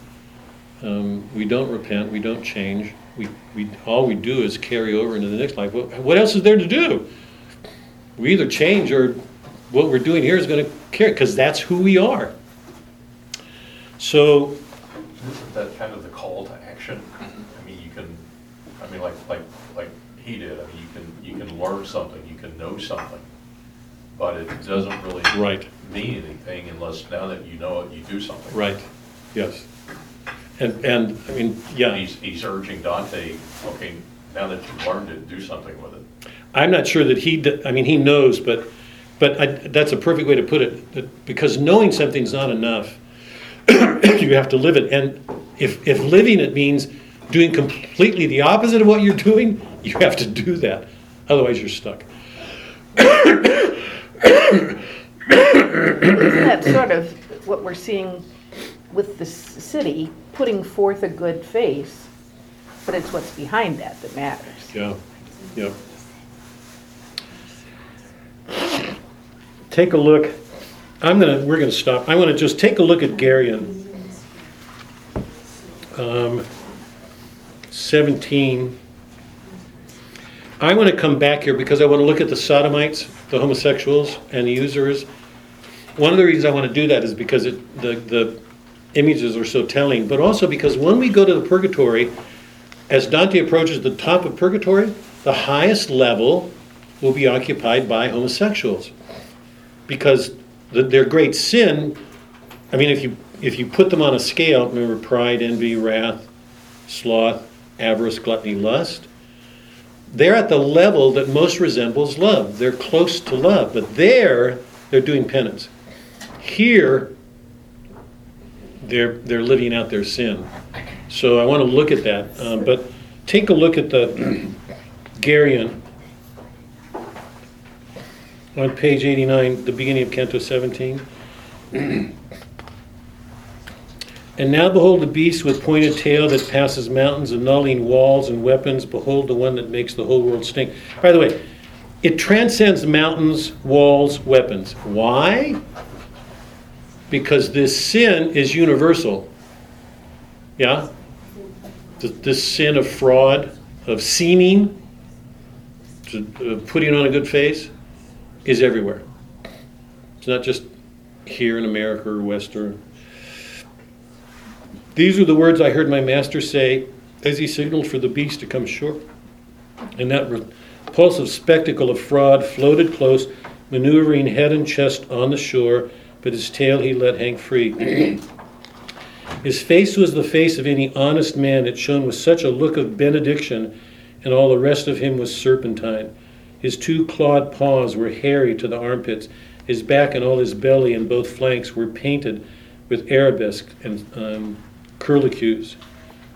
Um, we don't repent. We don't change. We, we all we do is carry over into the next life. What, what else is there to do? We either change or what we're doing here is going to carry because that's who we are. So Isn't that kind of the call to action? I mean, you can, I mean, like, like, like he did, I mean, you can, you can learn something, you can know something, but it doesn't really Right. mean anything unless now that you know it, you do something. right, yes, and and I mean yeah. He's, he's urging Dante, okay, now that you've learned it, do something with it. I'm not sure that he, d- I mean, he knows, but, but I, that's a perfect way to put it, that because knowing something's not enough. you have to live it. And if, if living it means doing completely the opposite of what you're doing, you have to do that. Otherwise, you're stuck. Isn't that sort of what we're seeing with the s- city, putting forth a good face, but it's what's behind that that matters. Yeah, yep. Take a look, I'm gonna, we're gonna stop. I wanna just take a look at Geryon. Um, Seventeen. I wanna come back here because I wanna look at the sodomites, the homosexuals, and the usurers. One of the reasons I wanna do that is because it, the, the images are so telling, but also because when we go to the purgatory, as Dante approaches the top of purgatory, the highest level will be occupied by homosexuals. Because the, their great sin, I mean, if you, if you put them on a scale, remember pride, envy, wrath, sloth, avarice, gluttony, lust, they're at the level that most resembles love. They're close to love, but there, they're doing penance. Here, they're, they're living out their sin. So I want to look at that. Um, but take a look at the Geryon on page 89, the beginning of Canto 17. And now behold the beast with pointed tail that passes mountains, annulling walls and weapons. Behold the one that makes the whole world stink. By the way, it transcends mountains, walls, weapons. Why? Because this sin is universal. Yeah? Th- This sin of fraud, of seeming, uh, putting on a good face, is everywhere. It's not just here in America or Western. These are the words I heard my master say as he signaled for the beast to come ashore. And that repulsive spectacle of fraud floated close, maneuvering head and chest on the shore, but his tail he let hang free. his face was the face of any honest man. It shone with such a look of benediction, and all the rest of him was serpentine. His two clawed paws were hairy to the armpits. His back and all his belly and both flanks were painted with arabesque and um, curlicues.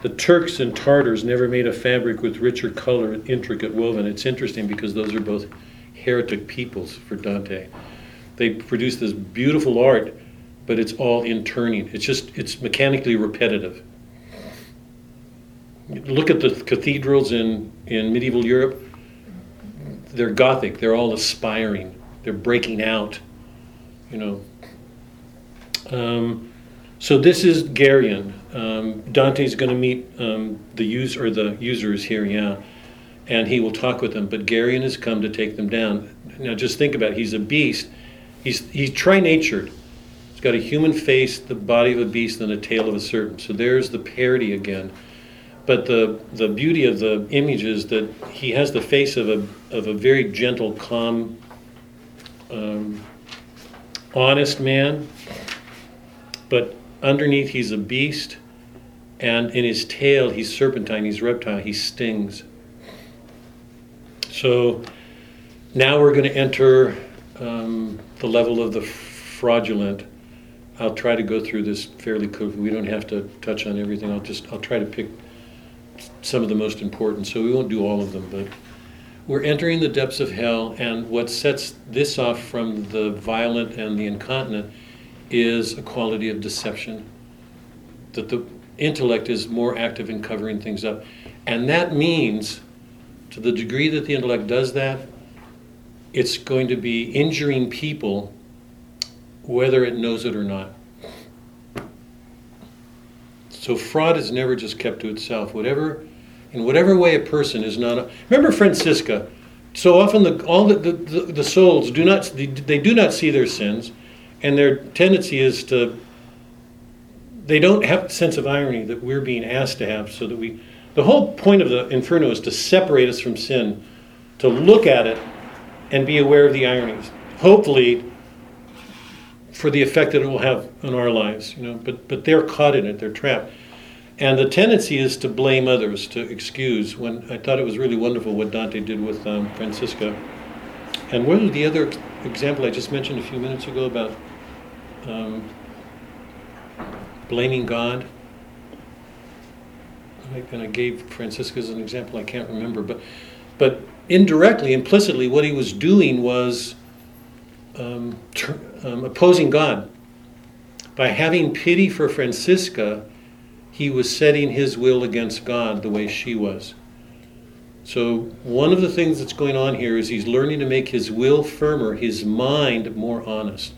The Turks and Tartars never made a fabric with richer color and intricate woven. It's interesting because those are both heretic peoples for Dante. They produce this beautiful art, but it's all in turning. It's just it's mechanically repetitive. Look at the cathedrals in, in medieval Europe. They're Gothic. They're all aspiring. They're breaking out. You know. Um, so this is Geryon. Um, Dante's going to meet um, the usurer or the usurers here, yeah, and he will talk with them. But Geryon has come to take them down. Now, just think about it. He's a beast. He's he's tri-natured. He's got a human face, the body of a beast, and a tail of a serpent. So there's the parody again. But the the beauty of the image is that he has the face of a of a very gentle, calm, um, honest man. But underneath, he's a beast, and in his tail, he's serpentine. He's reptile. He stings. So now we're going to enter um, the level of the fraudulent. I'll try to go through this fairly quickly. We don't have to touch on everything. I'll just I'll try to pick some of the most important. So we won't do all of them, but we're entering the depths of hell, and what sets this off from the violent and the incontinent is a quality of deception. That the intellect is more active in covering things up. And that means, to the degree that the intellect does that, it's going to be injuring people whether it knows it or not. So fraud is never just kept to itself. Whatever, in whatever way a person is not. A, remember Francesca. So often the all the, the, the, the souls do not they, they do not see their sins, and their tendency is to. They don't have a sense of irony that we're being asked to have, so that we. The whole point of the inferno is to separate us from sin, to look at it, and be aware of the ironies. Hopefully, for the effect that it will have on our lives, you know. But but they're caught in it; they're trapped, and the tendency is to blame others, to excuse. When I thought it was really wonderful what Dante did with um, Francesca, and what was the other example I just mentioned a few minutes ago about um, blaming God? And I gave Francesca as an example. I can't remember, but but indirectly, implicitly, what he was doing was um, ter- um, opposing God. By having pity for Francesca, he was setting his will against God the way she was. So, one of the things that's going on here is he's learning to make his will firmer, his mind more honest.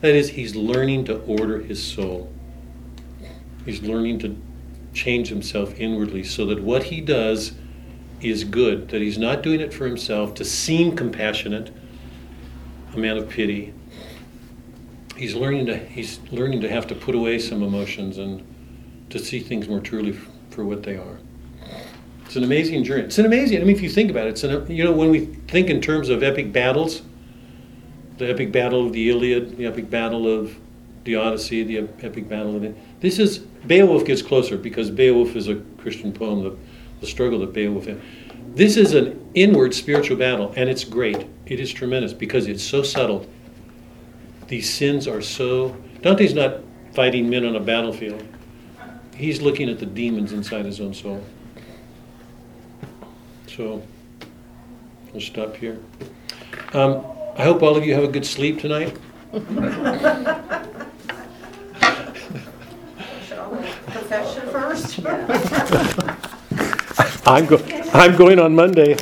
That is, he's learning to order his soul. He's learning to change himself inwardly so that what he does is good, that he's not doing it for himself to seem compassionate, a man of pity. He's learning to he's learning to have to put away some emotions and to see things more truly for what they are. It's an amazing journey. It's an amazing. I mean, if you think about it, it's an, you know when we think in terms of epic battles, the epic battle of the Iliad, the epic battle of the Odyssey, the epic battle of it. This is Beowulf gets closer because Beowulf is a Christian poem. The struggle that Beowulf had. This is an inward spiritual battle, and it's great. It is tremendous because it's so subtle. These sins are so. Dante's not fighting men on a battlefield. He's looking at the demons inside his own soul. So, we'll stop here. Um, I hope all of you have a good sleep tonight. Confession first? I'm, go- I'm going on Monday.